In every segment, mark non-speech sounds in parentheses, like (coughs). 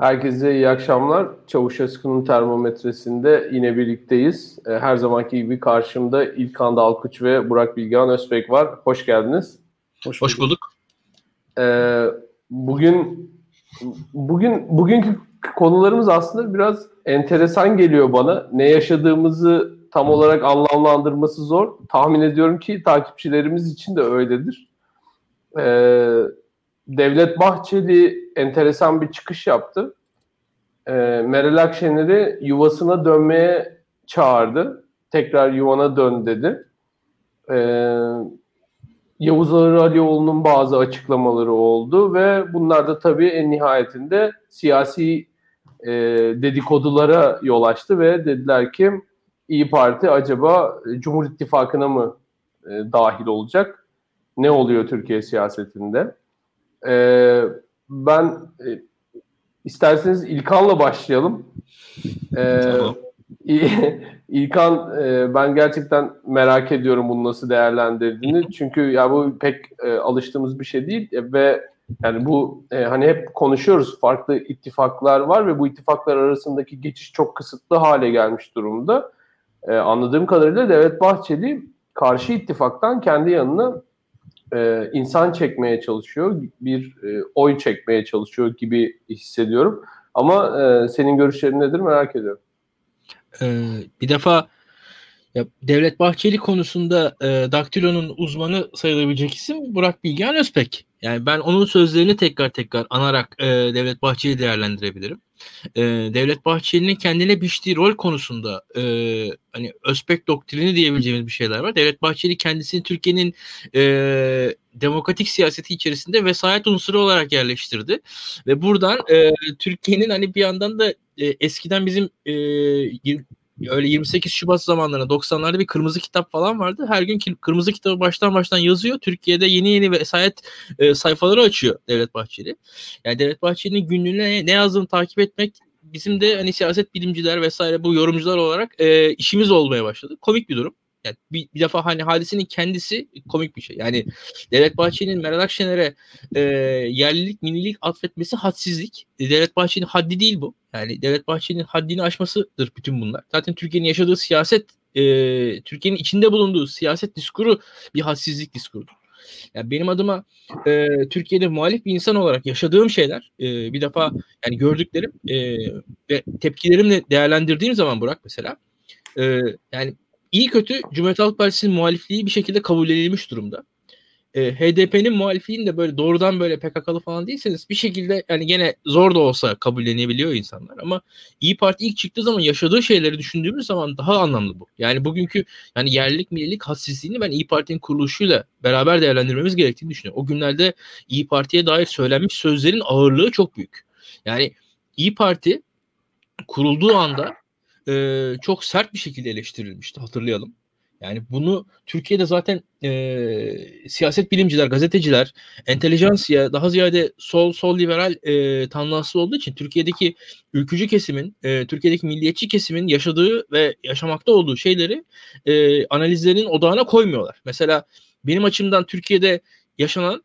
Herkese iyi akşamlar. Çavuş Askı'nın termometresinde yine birlikteyiz. Ee, her zamanki gibi karşımda İlkan Dalkuç ve Burak Bilgehan Özbek var. Hoş geldiniz. Hoş bulduk. Hoş bulduk. Ee, bugün bugün bugünkü konularımız aslında biraz enteresan geliyor bana. Ne yaşadığımızı tam olarak anlamlandırması zor. Tahmin ediyorum ki takipçilerimiz için de öyledir. Ee, Devlet Bahçeli enteresan bir çıkış yaptı. E, Meral Akşener'i yuvasına dönmeye çağırdı. Tekrar yuvana dön dedi. E, Yavuz Ağır Alioğlu'nun bazı açıklamaları oldu ve bunlar da tabii en nihayetinde siyasi e, dedikodulara yol açtı ve dediler ki İyi Parti acaba Cumhur İttifakı'na mı e, dahil olacak? Ne oluyor Türkiye siyasetinde? E, ben e, isterseniz İlkan'la başlayalım. E, tamam. (laughs) İlkan e, ben gerçekten merak ediyorum bunu nasıl değerlendirdiğini. (laughs) Çünkü ya bu pek e, alıştığımız bir şey değil e, ve yani bu e, hani hep konuşuyoruz farklı ittifaklar var ve bu ittifaklar arasındaki geçiş çok kısıtlı hale gelmiş durumda. E, anladığım kadarıyla Devlet Bahçeli karşı ittifaktan kendi yanına e, insan çekmeye çalışıyor, bir e, oy çekmeye çalışıyor gibi hissediyorum. Ama e, senin görüşlerin nedir merak ediyorum. Ee, bir defa ya Devlet Bahçeli konusunda e, Daktilo'nun uzmanı sayılabilecek isim Burak Bilgehan Özpek. Yani ben onun sözlerini tekrar tekrar anarak e, Devlet Bahçeli değerlendirebilirim. E, Devlet Bahçeli'nin kendine biçtiği rol konusunda e, hani Özbek doktrini diyebileceğimiz bir şeyler var. Devlet Bahçeli kendisini Türkiye'nin e, demokratik siyaseti içerisinde vesayet unsuru olarak yerleştirdi. Ve buradan e, Türkiye'nin hani bir yandan da e, eskiden bizim e, öyle 28 Şubat zamanlarında 90'larda bir kırmızı kitap falan vardı. Her gün kırmızı kitabı baştan baştan yazıyor. Türkiye'de yeni yeni vesayet e, sayfaları açıyor Devlet Bahçeli. Yani Devlet Bahçeli'nin günlüğüne ne yazdığını takip etmek bizim de hani siyaset bilimciler vesaire bu yorumcular olarak e, işimiz olmaya başladı. Komik bir durum. Yani bir, bir defa hani hadisenin kendisi komik bir şey. Yani Devlet Bahçeli'nin Meral Akşener'e e, yerlilik, minilik atfetmesi hadsizlik. E, Devlet Bahçeli'nin haddi değil bu. Yani Devlet Bahçeli'nin haddini aşmasıdır bütün bunlar. Zaten Türkiye'nin yaşadığı siyaset, e, Türkiye'nin içinde bulunduğu siyaset diskuru bir hadsizlik diskurudur. Yani benim adıma e, Türkiye'de muhalif bir insan olarak yaşadığım şeyler e, bir defa yani gördüklerim e, ve tepkilerimle değerlendirdiğim zaman Burak mesela e, yani iyi kötü Cumhuriyet Halk Partisi'nin muhalifliği bir şekilde kabul edilmiş durumda. E, HDP'nin muhalifliğini de böyle doğrudan böyle PKK'lı falan değilseniz bir şekilde yani gene zor da olsa kabullenebiliyor insanlar ama İyi Parti ilk çıktığı zaman yaşadığı şeyleri düşündüğümüz zaman daha anlamlı bu. Yani bugünkü yani yerlilik millilik hassizliğini ben İyi Parti'nin kuruluşuyla beraber değerlendirmemiz gerektiğini düşünüyorum. O günlerde İyi Parti'ye dair söylenmiş sözlerin ağırlığı çok büyük. Yani İyi Parti kurulduğu anda e, çok sert bir şekilde eleştirilmişti hatırlayalım. Yani bunu Türkiye'de zaten e, siyaset bilimciler, gazeteciler, entelijansiya daha ziyade sol sol liberal e, tanlansız olduğu için Türkiye'deki ülkücü kesimin, e, Türkiye'deki milliyetçi kesimin yaşadığı ve yaşamakta olduğu şeyleri e, analizlerinin odağına koymuyorlar. Mesela benim açımdan Türkiye'de yaşanan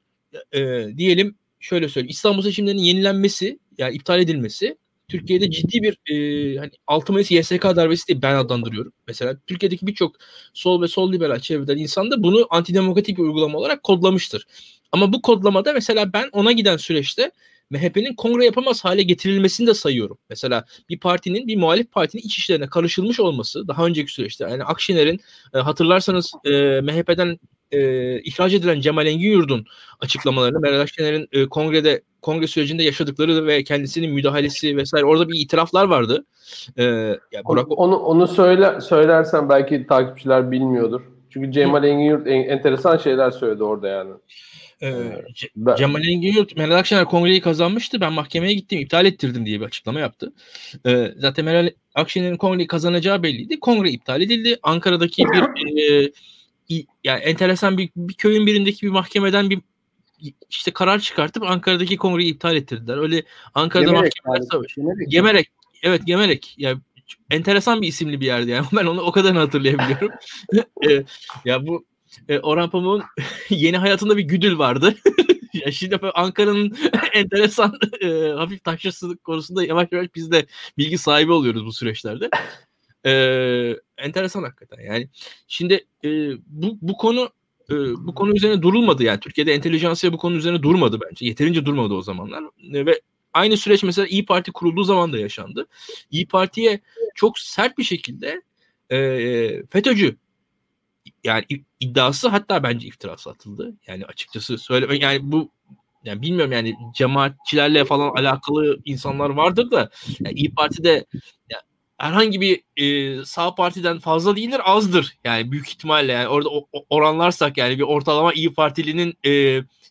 e, diyelim şöyle söyleyeyim İstanbul seçimlerinin yenilenmesi yani iptal edilmesi Türkiye'de ciddi bir e, hani 6 Mayıs YSK darbesi diye ben adlandırıyorum. Mesela Türkiye'deki birçok sol ve sol liberal çevreden insan da bunu antidemokratik bir uygulama olarak kodlamıştır. Ama bu kodlamada mesela ben ona giden süreçte MHP'nin kongre yapamaz hale getirilmesini de sayıyorum. Mesela bir partinin, bir muhalif partinin iç işlerine karışılmış olması daha önceki süreçte. Yani Akşener'in e, hatırlarsanız e, MHP'den e, ihraç edilen Cemal Engin Yurdun açıklamalarını Meral Akşener'in e, kongrede kongre sürecinde yaşadıkları ve kendisinin müdahalesi vesaire orada bir itiraflar vardı. Ee, yani Burak... Onu onu söyle söylersen belki takipçiler bilmiyordur. Çünkü Cemal Engin en, enteresan şeyler söyledi orada yani. Ee, ben... Cemal Engin Meral Akşener kongreyi kazanmıştı. Ben mahkemeye gittim, iptal ettirdim diye bir açıklama yaptı. Ee, zaten Meral Akşener'in kongreyi kazanacağı belliydi. Kongre iptal edildi. Ankara'daki bir e, yani enteresan bir, bir köyün birindeki bir mahkemeden bir işte karar çıkartıp Ankara'daki kongreyi iptal ettirdiler. Öyle Ankara'da mahkemeler savaşı. Gemerek. Gemerek. Evet Gemerek. Yani enteresan bir isimli bir yerdi yani. (laughs) Ben onu o kadarını hatırlayabiliyorum. (laughs) e, ya bu e, Orhan Pamuk'un (laughs) yeni hayatında bir güdül vardı. ya şimdi Ankara'nın enteresan e, hafif taşrası konusunda yavaş yavaş biz de bilgi sahibi oluyoruz bu süreçlerde. Enteresan hakikaten yani. Şimdi e, bu, bu konu e, bu konu üzerine durulmadı yani. Türkiye'de entelijansiya bu konu üzerine durmadı bence. Yeterince durmadı o zamanlar. E, ve aynı süreç mesela İyi Parti kurulduğu zaman da yaşandı. İyi Parti'ye çok sert bir şekilde e, FETÖ'cü yani iddiası hatta bence iftirası atıldı. Yani açıkçası söyle yani bu yani bilmiyorum yani cemaatçilerle falan alakalı insanlar vardır da yani İyi Parti'de yani herhangi bir e, sağ partiden fazla değildir azdır. Yani büyük ihtimalle yani orada o, oranlarsak yani bir ortalama İyi Partilinin e,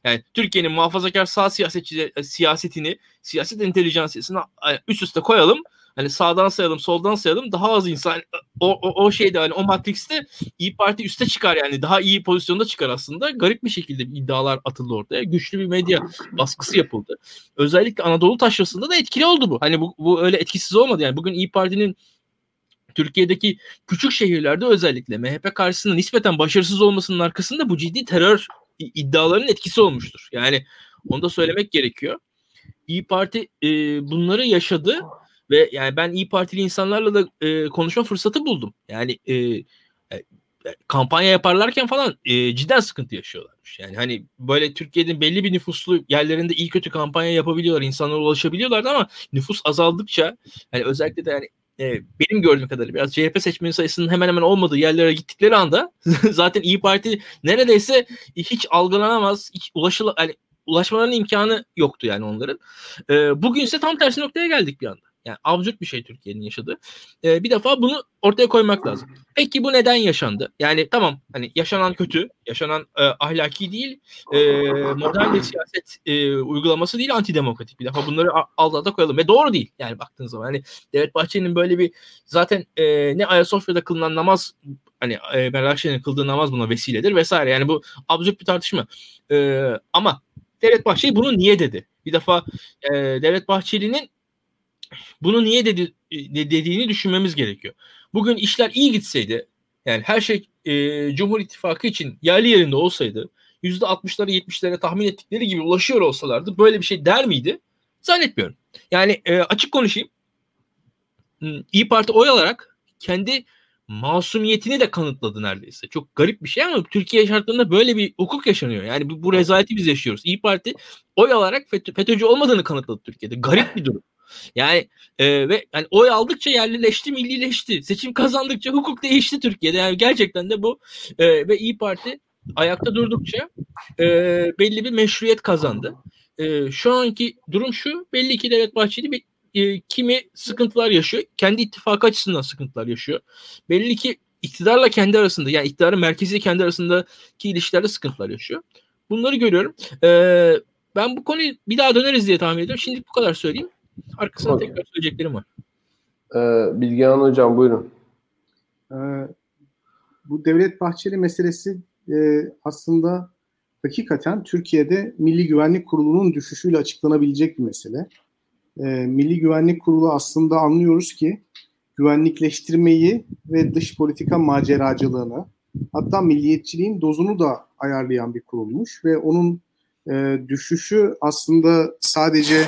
yani Türkiye'nin muhafazakar sağ siyasetçi siyasetini siyaset entelijansiyasını üst üste koyalım hani sağdan sayalım soldan sayalım daha az insan o, o, o şeyde hani o Matrix'te İyi Parti üste çıkar yani daha iyi pozisyonda çıkar aslında. Garip bir şekilde iddialar atıldı ortaya. Güçlü bir medya baskısı yapıldı. Özellikle Anadolu taşrasında da etkili oldu bu. Hani bu, bu öyle etkisiz olmadı yani. Bugün İyi Parti'nin Türkiye'deki küçük şehirlerde özellikle MHP karşısında nispeten başarısız olmasının arkasında bu ciddi terör iddialarının etkisi olmuştur. Yani onu da söylemek gerekiyor. İyi Parti e, bunları yaşadı ve yani ben İyi Partili insanlarla da e, konuşma fırsatı buldum. Yani e, e, kampanya yaparlarken falan e, cidden sıkıntı yaşıyorlarmış. Yani hani böyle Türkiye'nin belli bir nüfuslu yerlerinde iyi kötü kampanya yapabiliyorlar, insanlara ulaşabiliyorlardı ama nüfus azaldıkça hani özellikle de yani e, benim gördüğüm kadarıyla biraz CHP seçmeni sayısının hemen hemen olmadığı yerlere gittikleri anda (laughs) zaten İyi Parti neredeyse hiç algılanamaz, hiç ulaşıl yani ulaşmalarının imkanı yoktu yani onların. E, bugün ise tam tersi noktaya geldik bir anda. Yani absürt bir şey Türkiye'nin yaşadığı. Ee, bir defa bunu ortaya koymak lazım. Peki bu neden yaşandı? Yani tamam hani yaşanan kötü, yaşanan e, ahlaki değil, e, modern bir siyaset e, uygulaması değil, antidemokratik. Bir defa bunları alt alta koyalım. Ve doğru değil yani baktığın zaman. Hani Devlet Bahçeli'nin böyle bir zaten e, ne Ayasofya'da kılınan namaz hani e, Meral kıldığı namaz buna vesiledir vesaire. Yani bu absürt bir tartışma. E, ama Devlet Bahçeli bunu niye dedi? Bir defa e, Devlet Bahçeli'nin bunu niye dedi, dediğini düşünmemiz gerekiyor. Bugün işler iyi gitseydi yani her şey e, Cumhur İttifakı için yerli yerinde olsaydı %60'lara 70'lere tahmin ettikleri gibi ulaşıyor olsalardı böyle bir şey der miydi? Zannetmiyorum. Yani e, açık konuşayım. Hmm, İyi Parti oy alarak kendi masumiyetini de kanıtladı neredeyse. Çok garip bir şey ama Türkiye şartlarında böyle bir hukuk yaşanıyor. Yani bu, bu rezaleti biz yaşıyoruz. İyi Parti oy alarak FETÖ, FETÖ'cü olmadığını kanıtladı Türkiye'de. Garip bir durum. Yani e, ve yani oy aldıkça yerlileşti, millileşti. Seçim kazandıkça hukuk değişti Türkiye'de. Yani gerçekten de bu e, ve İyi Parti ayakta durdukça e, belli bir meşruiyet kazandı. E, şu anki durum şu. Belli ki Devlet Bahçeli bir e, kimi sıkıntılar yaşıyor. Kendi ittifakı açısından sıkıntılar yaşıyor. Belli ki iktidarla kendi arasında yani iktidarın merkezi kendi arasındaki ilişkilerde sıkıntılar yaşıyor. Bunları görüyorum. Ee, ben bu konuyu bir daha döneriz diye tahmin ediyorum. Şimdi bu kadar söyleyeyim. Arkasına okay. tekrar söyleyeceklerim var. Ee, Bilgehan Hocam buyurun. Ee, bu Devlet Bahçeli meselesi e, aslında hakikaten Türkiye'de Milli Güvenlik Kurulu'nun düşüşüyle açıklanabilecek bir mesele. E, Milli Güvenlik Kurulu aslında anlıyoruz ki güvenlikleştirmeyi ve dış politika maceracılığını hatta milliyetçiliğin dozunu da ayarlayan bir kurulmuş ve onun e, düşüşü aslında sadece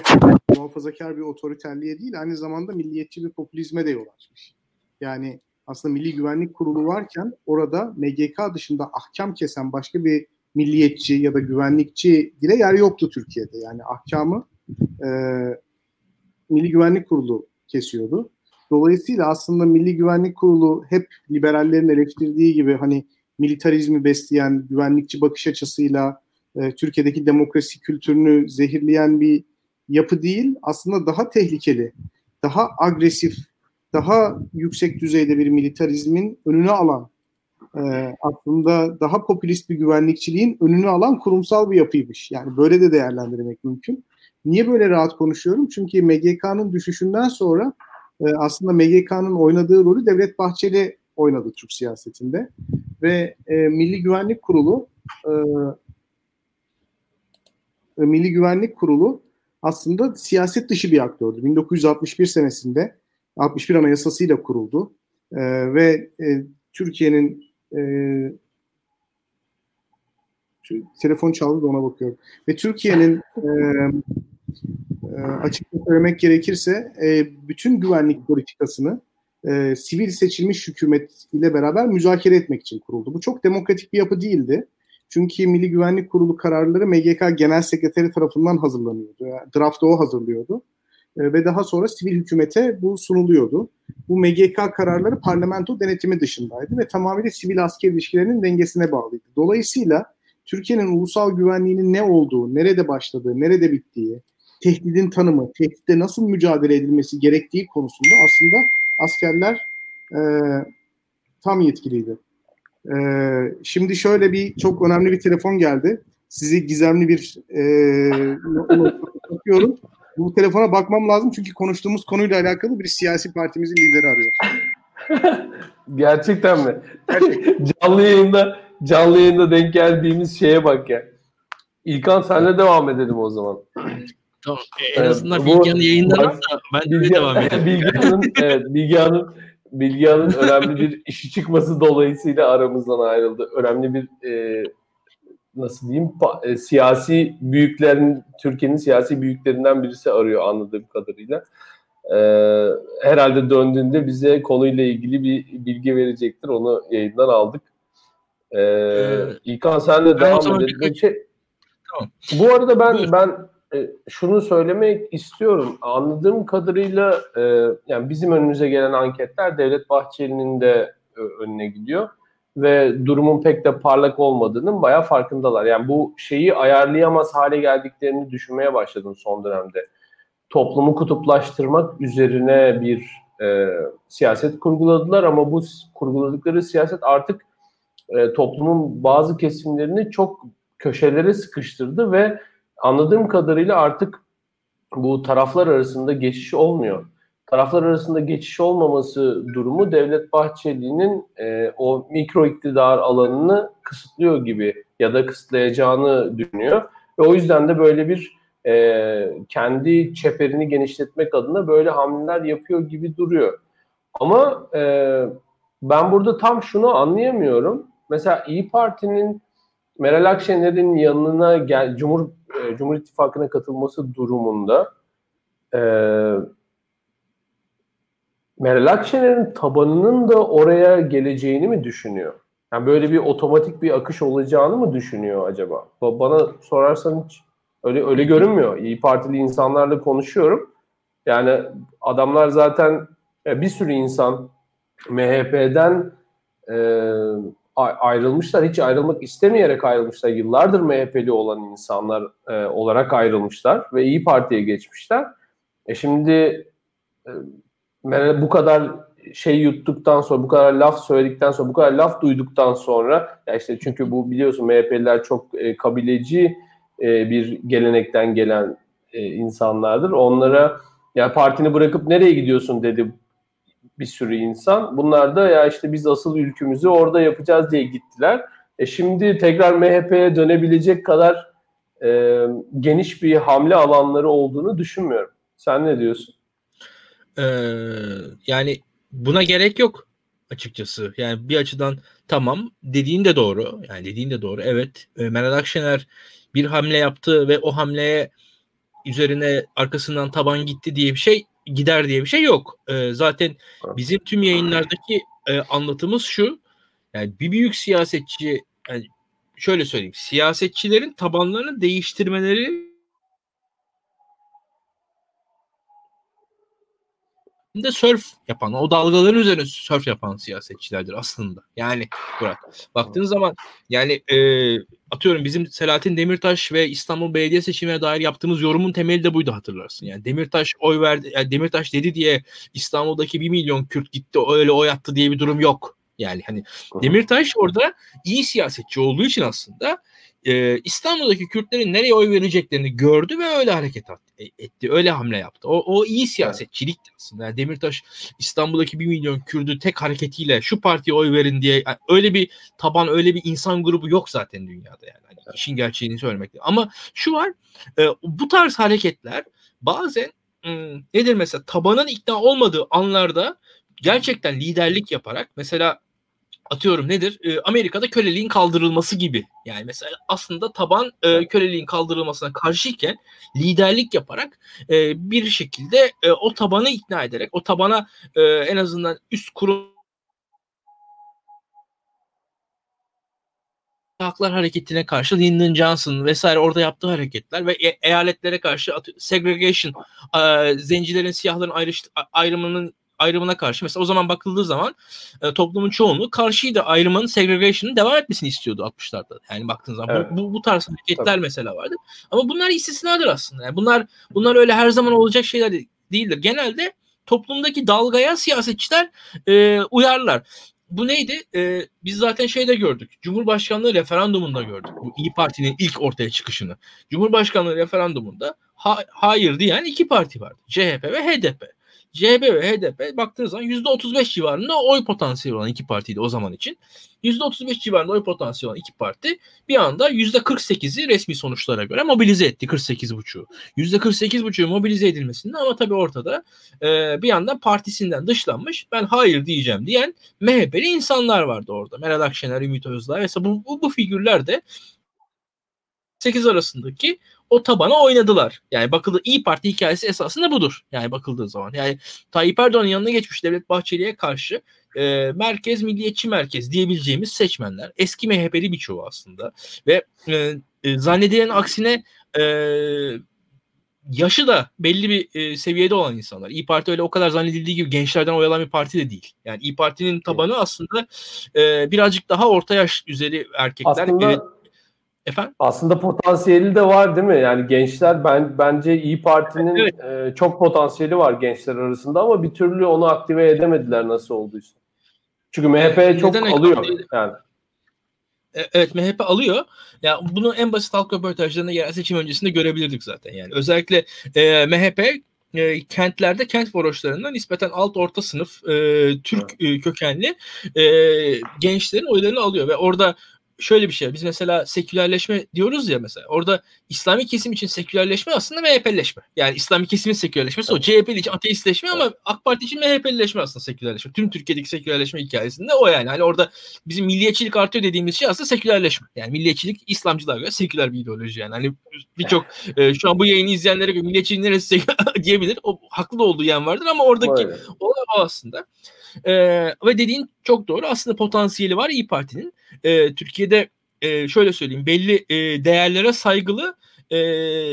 muhafazakar bir otoriterliğe değil aynı zamanda milliyetçi bir popülizme de yol açmış. Yani aslında Milli Güvenlik Kurulu varken orada MGK dışında ahkam kesen başka bir milliyetçi ya da güvenlikçi dile yer yoktu Türkiye'de. Yani ahkamı e, Milli Güvenlik Kurulu kesiyordu. Dolayısıyla aslında Milli Güvenlik Kurulu hep liberallerin eleştirdiği gibi hani militarizmi besleyen, güvenlikçi bakış açısıyla e, Türkiye'deki demokrasi kültürünü zehirleyen bir yapı değil. Aslında daha tehlikeli, daha agresif, daha yüksek düzeyde bir militarizmin önünü alan, e, aslında daha popülist bir güvenlikçiliğin önünü alan kurumsal bir yapıymış. Yani böyle de değerlendirmek mümkün. Niye böyle rahat konuşuyorum? Çünkü MGK'nın düşüşünden sonra e, aslında MGK'nın oynadığı rolü Devlet Bahçeli oynadı Türk siyasetinde. Ve e, Milli Güvenlik Kurulu Milli Güvenlik Kurulu aslında siyaset dışı bir aktördü. 1961 senesinde 61 Anayasası'yla kuruldu e, ve e, Türkiye'nin e, telefon çaldı da ona bakıyorum. Ve Türkiye'nin e, e, açıkça söylemek gerekirse e, bütün güvenlik politikasını e, sivil seçilmiş hükümet ile beraber müzakere etmek için kuruldu. Bu çok demokratik bir yapı değildi. Çünkü Milli Güvenlik Kurulu kararları MGK Genel Sekreteri tarafından hazırlanıyordu. Yani draftı o hazırlıyordu. E, ve daha sonra sivil hükümete bu sunuluyordu. Bu MGK kararları parlamento denetimi dışındaydı ve tamamıyla sivil asker ilişkilerinin dengesine bağlıydı. Dolayısıyla Türkiye'nin ulusal güvenliğinin ne olduğu, nerede başladığı, nerede bittiği, tehdidin tanımı, tehditte nasıl mücadele edilmesi gerektiği konusunda aslında askerler e, tam yetkiliydi. E, şimdi şöyle bir çok önemli bir telefon geldi. Sizi gizemli bir e, bakıyorum. Bu telefona bakmam lazım çünkü konuştuğumuz konuyla alakalı bir siyasi partimizin lideri arıyor. (laughs) Gerçekten mi? (laughs) canlı yayında canlı yayında denk geldiğimiz şeye bak ya. İlkan senle devam edelim o zaman. Tamam. En azından ee, Bilgehan'ın yayınlarında ben de devam edelim. (laughs) Bilgehan'ın evet, Bilgehan'ın Bilgehan'ın önemli bir (laughs) işi çıkması dolayısıyla aramızdan ayrıldı. Önemli bir e, nasıl diyeyim e, siyasi büyüklerin Türkiye'nin siyasi büyüklerinden birisi arıyor anladığım kadarıyla. E, herhalde döndüğünde bize konuyla ilgili bir bilgi verecektir. Onu yayından aldık. E, ee, İlkan senle devam edelim. Şey, tamam. Bu arada ben Buyur. ben e, şunu söylemek istiyorum. Anladığım kadarıyla e, yani bizim önümüze gelen anketler Devlet Bahçeli'nin de e, önüne gidiyor ve durumun pek de parlak olmadığının bayağı farkındalar. Yani bu şeyi ayarlayamaz hale geldiklerini düşünmeye başladım son dönemde. Toplumu kutuplaştırmak üzerine bir e, siyaset kurguladılar ama bu kurguladıkları siyaset artık e, toplumun bazı kesimlerini çok köşelere sıkıştırdı ve anladığım kadarıyla artık bu taraflar arasında geçiş olmuyor taraflar arasında geçiş olmaması durumu Devlet Bahçeli'nin e, o mikro iktidar alanını kısıtlıyor gibi ya da kısıtlayacağını düşünüyor. Ve o yüzden de böyle bir e, kendi çeperini genişletmek adına böyle hamleler yapıyor gibi duruyor. Ama e, ben burada tam şunu anlayamıyorum. Mesela İyi Parti'nin Meral Akşener'in yanına gel, Cumhur e, Cumhur İttifakı'na katılması durumunda e, Meral Akşener'in tabanının da oraya geleceğini mi düşünüyor? Yani böyle bir otomatik bir akış olacağını mı düşünüyor acaba? Bana sorarsan hiç öyle öyle görünmüyor. İyi Partili insanlarla konuşuyorum. Yani adamlar zaten bir sürü insan MHP'den e, ayrılmışlar. Hiç ayrılmak istemeyerek ayrılmışlar. Yıllardır MHP'li olan insanlar e, olarak ayrılmışlar ve İyi Parti'ye geçmişler. E şimdi e, bu kadar şey yuttuktan sonra, bu kadar laf söyledikten sonra, bu kadar laf duyduktan sonra ya işte çünkü bu biliyorsun MHP'liler çok e, kabileci e, bir gelenekten gelen e, insanlardır. Onlara ya partini bırakıp nereye gidiyorsun dedi bir sürü insan. Bunlar da ya işte biz asıl ülkümüzü orada yapacağız diye gittiler. E şimdi tekrar MHP'ye dönebilecek kadar e, geniş bir hamle alanları olduğunu düşünmüyorum. Sen ne diyorsun? Ee, yani buna gerek yok açıkçası. Yani bir açıdan tamam dediğin de doğru. Yani dediğin de doğru. Evet e, Meral Akşener bir hamle yaptı ve o hamleye üzerine arkasından taban gitti diye bir şey gider diye bir şey yok. Ee, zaten bizim tüm yayınlardaki e, anlatımız şu. Yani bir büyük siyasetçi yani şöyle söyleyeyim. Siyasetçilerin tabanlarını değiştirmeleri de surf yapan, o dalgaların üzerine surf yapan siyasetçilerdir aslında. Yani Burak. Baktığın zaman yani e, atıyorum bizim Selahattin Demirtaş ve İstanbul Belediye seçimine dair yaptığımız yorumun temeli de buydu hatırlarsın. Yani Demirtaş oy verdi, yani Demirtaş dedi diye İstanbul'daki bir milyon Kürt gitti öyle oy attı diye bir durum yok. Yani hani Demirtaş orada iyi siyasetçi olduğu için aslında e, İstanbul'daki Kürtlerin nereye oy vereceklerini gördü ve öyle hareket e, etti. Öyle hamle yaptı. O, o iyi siyasetçilik aslında. Yani Demirtaş İstanbul'daki bir milyon Kürdü tek hareketiyle şu partiye oy verin diye yani öyle bir taban öyle bir insan grubu yok zaten dünyada yani. Hani işin gerçeğini söylemek. Ama şu var e, bu tarz hareketler bazen nedir mesela tabanın ikna olmadığı anlarda gerçekten liderlik yaparak mesela atıyorum nedir? E, Amerika'da köleliğin kaldırılması gibi. Yani mesela aslında taban e, köleliğin kaldırılmasına karşıyken liderlik yaparak e, bir şekilde e, o tabanı ikna ederek o tabana e, en azından üst kurum Haklar Hareketi'ne karşı Lyndon Johnson vesaire orada yaptığı hareketler ve e- eyaletlere karşı segregation, e, zencilerin siyahların ayrış, ayrımının ayrımına karşı mesela o zaman bakıldığı zaman e, toplumun çoğunluğu karşıydı ayrımın segregation'ın devam etmesini istiyordu 60'larda. Yani baktığın zaman evet. bu, bu, bu tarz hareketler Tabii. mesela vardı. Ama bunlar istisnadır aslında. Yani bunlar bunlar öyle her zaman olacak şeyler değildir. Genelde toplumdaki dalgaya siyasetçiler e, uyarlar bu neydi? Ee, biz zaten şeyde gördük. Cumhurbaşkanlığı referandumunda gördük. Bu İyi Parti'nin ilk ortaya çıkışını. Cumhurbaşkanlığı referandumunda ha- hayır diyen iki parti vardı. CHP ve HDP. CHP ve HDP baktığınız zaman %35 civarında oy potansiyeli olan iki partiydi o zaman için. %35 civarında oy potansiyeli olan iki parti bir anda %48'i resmi sonuçlara göre mobilize etti 48,5'u. %48,5'u mobilize edilmesinde ama tabii ortada e, bir yandan partisinden dışlanmış ben hayır diyeceğim diyen MHP'li insanlar vardı orada. Meral Akşener, Ümit Özdağ mesela bu, bu, bu figürler de 8 arasındaki o tabana oynadılar. Yani bakıldı İyi Parti hikayesi esasında budur. Yani bakıldığı zaman. Yani Tayyip Erdoğan'ın yanına geçmiş Devlet Bahçeli'ye karşı e, merkez milliyetçi merkez diyebileceğimiz seçmenler. Eski MHP'li birçoğu aslında. Ve e, e, zannedilen aksine e, yaşı da belli bir e, seviyede olan insanlar. İyi Parti öyle o kadar zannedildiği gibi gençlerden oy alan bir parti de değil. Yani İyi Parti'nin tabanı aslında e, birazcık daha orta yaş üzeri erkekler. Aslında e, Efendim? Aslında potansiyeli de var değil mi? Yani gençler ben bence İyi Parti'nin evet. e, çok potansiyeli var gençler arasında ama bir türlü onu aktive edemediler nasıl olduysa. Çünkü MHP çok alıyor yani. E, evet MHP alıyor. Ya bunu en basit halk röportajlarında yerel seçim öncesinde görebilirdik zaten yani. Özellikle e, MHP e, kentlerde kent varoşlarından nispeten alt orta sınıf e, Türk e, kökenli e, gençlerin oylarını alıyor ve orada şöyle bir şey. Biz mesela sekülerleşme diyoruz ya mesela. Orada İslami kesim için sekülerleşme aslında MHP'leşme. Yani İslami kesimin sekülerleşmesi evet. o. CHP'li için ateistleşme evet. ama AK Parti için MHP'leşme aslında sekülerleşme. Tüm Türkiye'deki sekülerleşme hikayesinde o yani. Hani orada bizim milliyetçilik artıyor dediğimiz şey aslında sekülerleşme. Yani milliyetçilik İslamcılar göre seküler bir ideoloji yani. Hani birçok e, şu an bu yayını izleyenlere göre milliyetçiliğin neresi (laughs) diyebilir. O haklı olduğu yan vardır ama oradaki olay o aslında. E, ve dediğin çok doğru. Aslında potansiyeli var İyi Parti'nin. E, Türkiye'de e, şöyle söyleyeyim belli e, değerlere saygılı e,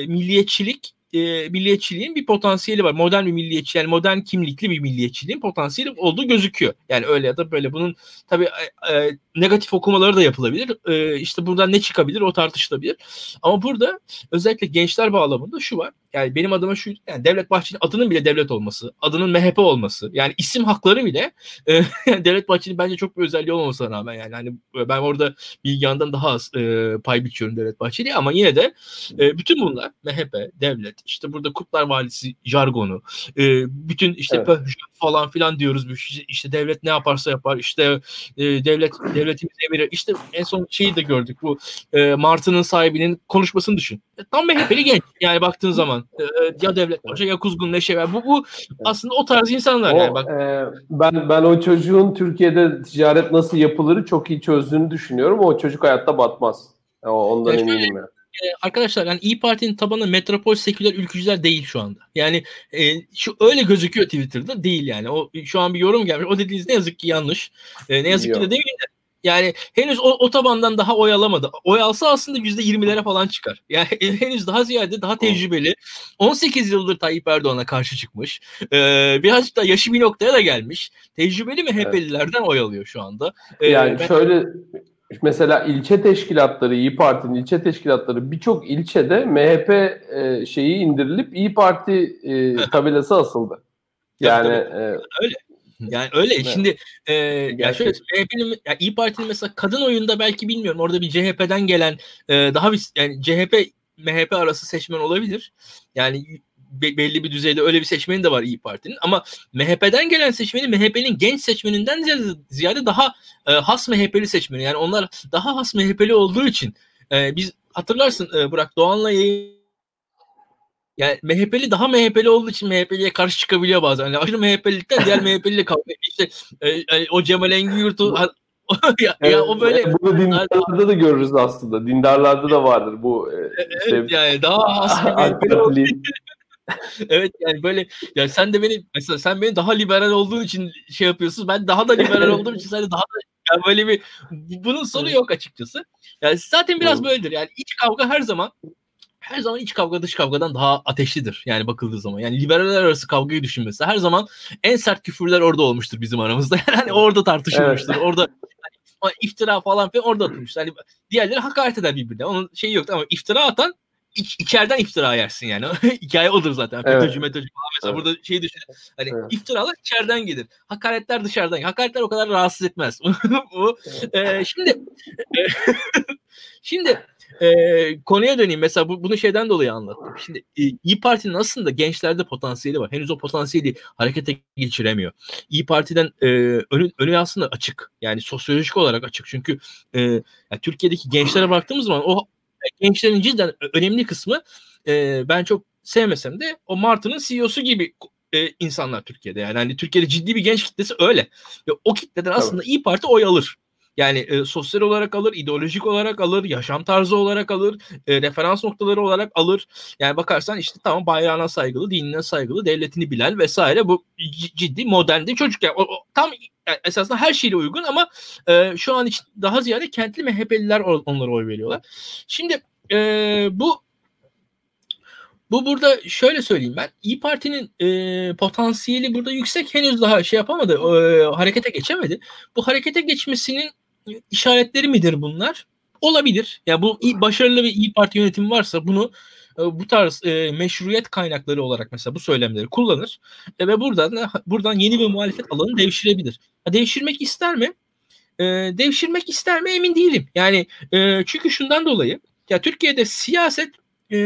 milliyetçilik e, milliyetçiliğin bir potansiyeli var. Modern bir milliyetçi yani modern kimlikli bir milliyetçiliğin potansiyeli olduğu gözüküyor. Yani öyle ya da böyle bunun tabii e, e, negatif okumaları da yapılabilir. E, işte buradan ne çıkabilir o tartışılabilir. Ama burada özellikle gençler bağlamında şu var. Yani benim adıma şu yani Devlet Bahçeli adının bile devlet olması, adının MHP olması. Yani isim hakları bile e, (laughs) Devlet Bahçeli bence çok bir özelliği olmamasına rağmen yani hani ben orada Bilgehan'dan daha az e, pay biçiyorum Devlet Bahçeli ama yine de e, bütün bunlar MHP, devlet, işte burada Kurtlar Valisi jargonu, e, bütün işte evet. falan filan diyoruz işte devlet ne yaparsa yapar, işte e, devlet devletimiz emiri, işte en son şeyi de gördük bu e, Martı'nın sahibinin konuşmasını düşün. E, tam MHP'li genç yani baktığın zaman e, ya devlet başa ya kuzgun neşe bu bu aslında o tarz insanlar o, yani bak. E, ben ben o çocuğun Türkiye'de ticaret nasıl yapılırı çok iyi çözdüğünü düşünüyorum. O çocuk hayatta batmaz. Ondan yani eminim ya arkadaşlar yani İyi Parti'nin tabanı metropol seküler ülkücüler değil şu anda. Yani e, şu öyle gözüküyor Twitter'da değil yani. O şu an bir yorum gelmiş. O dediğiniz ne yazık ki yanlış. E, ne yazık Yok. ki de değil de yani henüz o, o tabandan daha oy alamadı. Oy alsa aslında yüzde yirmilere falan çıkar. Yani (laughs) henüz daha ziyade daha tecrübeli. 18 yıldır Tayyip Erdoğan'a karşı çıkmış. Ee, birazcık da yaşı bir noktaya da gelmiş. Tecrübeli MHP'lilerden evet. oy alıyor şu anda. Ee, yani ben... şöyle mesela ilçe teşkilatları, İyi Parti'nin ilçe teşkilatları birçok ilçede MHP e, şeyi indirilip İyi Parti e, tabelası asıldı. Yani e, öyle. Yani öyle. Evet. Şimdi e, ya şöyle MHP'nin ya İyi Parti'nin mesela kadın oyunda belki bilmiyorum orada bir CHP'den gelen e, daha bir yani CHP MHP arası seçmen olabilir. Yani be, belli bir düzeyde öyle bir seçmeni de var İyi Parti'nin ama MHP'den gelen seçmeni MHP'nin genç seçmeninden ziyade, ziyade daha e, has MHP'li seçmeni. Yani onlar daha has MHP'li olduğu için e, biz hatırlarsın e, Burak Doğan'la yayın yani MHP'li daha MHP'li olduğu için MHP'liye karşı çıkabiliyor bazen. Yani aşırı MHP'lilikten diğer (laughs) MHP'liyle kavga işte e, e, o Cemal Engin Yurt'u (laughs) ya, evet, ya o böyle bunu dindarlarda da görürüz aslında. Dindarlarda da vardır bu. E, evet işte, yani daha has (laughs) evet yani böyle ya sen de beni mesela sen beni daha liberal olduğun için şey yapıyorsun. Ben daha da liberal olduğum için sen de daha da yani böyle bir bunun sonu yok açıkçası. Yani zaten biraz böyledir. Yani iç kavga her zaman her zaman iç kavga dış kavgadan daha ateşlidir. Yani bakıldığı zaman. Yani liberaller arası kavgayı düşün mesela. Her zaman en sert küfürler orada olmuştur bizim aramızda. (laughs) Yani orada tartışılmıştır. Evet. Orada iftira falan filan orada atılmıştır. Hani diğerleri hakaret eder birbirine. Onun şeyi yok ama iftira atan iç, içeriden iftira yersin yani. (laughs) Hikaye odur zaten. Evet. FETÖ'cü metöcü falan mesela evet. burada şey düşün. Hani evet. iftiralar içeriden gelir. Hakaretler dışarıdan. Hakaretler o kadar rahatsız etmez. (laughs) Bu e, şimdi e, (laughs) şimdi e, konuya döneyim. Mesela bu, bunu şeyden dolayı anlattım. Şimdi e, İyi Parti'nin aslında gençlerde potansiyeli var. Henüz o potansiyeli harekete geçiremiyor. İyi Parti'den e, önü, önü aslında açık. Yani sosyolojik olarak açık. Çünkü e, yani Türkiye'deki gençlere baktığımız zaman o gençlerin cidden önemli kısmı e, ben çok sevmesem de o Martı'nın CEO'su gibi e, insanlar Türkiye'de. Yani hani Türkiye'de ciddi bir genç kitlesi öyle. Ve o kitleden aslında. İyi Parti oy alır. Yani e, sosyal olarak alır, ideolojik olarak alır, yaşam tarzı olarak alır, e, referans noktaları olarak alır. Yani bakarsan işte tamam bayrağına saygılı, dinine saygılı, devletini bilen vesaire bu ciddi modern çocuk. Yani, o, o, tam yani esasında her şeyle uygun ama e, şu an için daha ziyade kentli MHP'liler onlara oy veriyorlar. Şimdi e, bu bu burada şöyle söyleyeyim ben. İyi Parti'nin e, potansiyeli burada yüksek. Henüz daha şey yapamadı. E, harekete geçemedi. Bu harekete geçmesinin işaretleri midir bunlar? Olabilir. Ya yani bu başarılı bir İyi Parti yönetimi varsa bunu e, bu tarz e, meşruiyet kaynakları olarak mesela bu söylemleri kullanır e, ve buradan buradan yeni bir muhalefet alanı devşirebilir. Ha, devşirmek ister mi? E, devşirmek ister mi emin değilim. Yani e, çünkü şundan dolayı ya Türkiye'de siyaset e,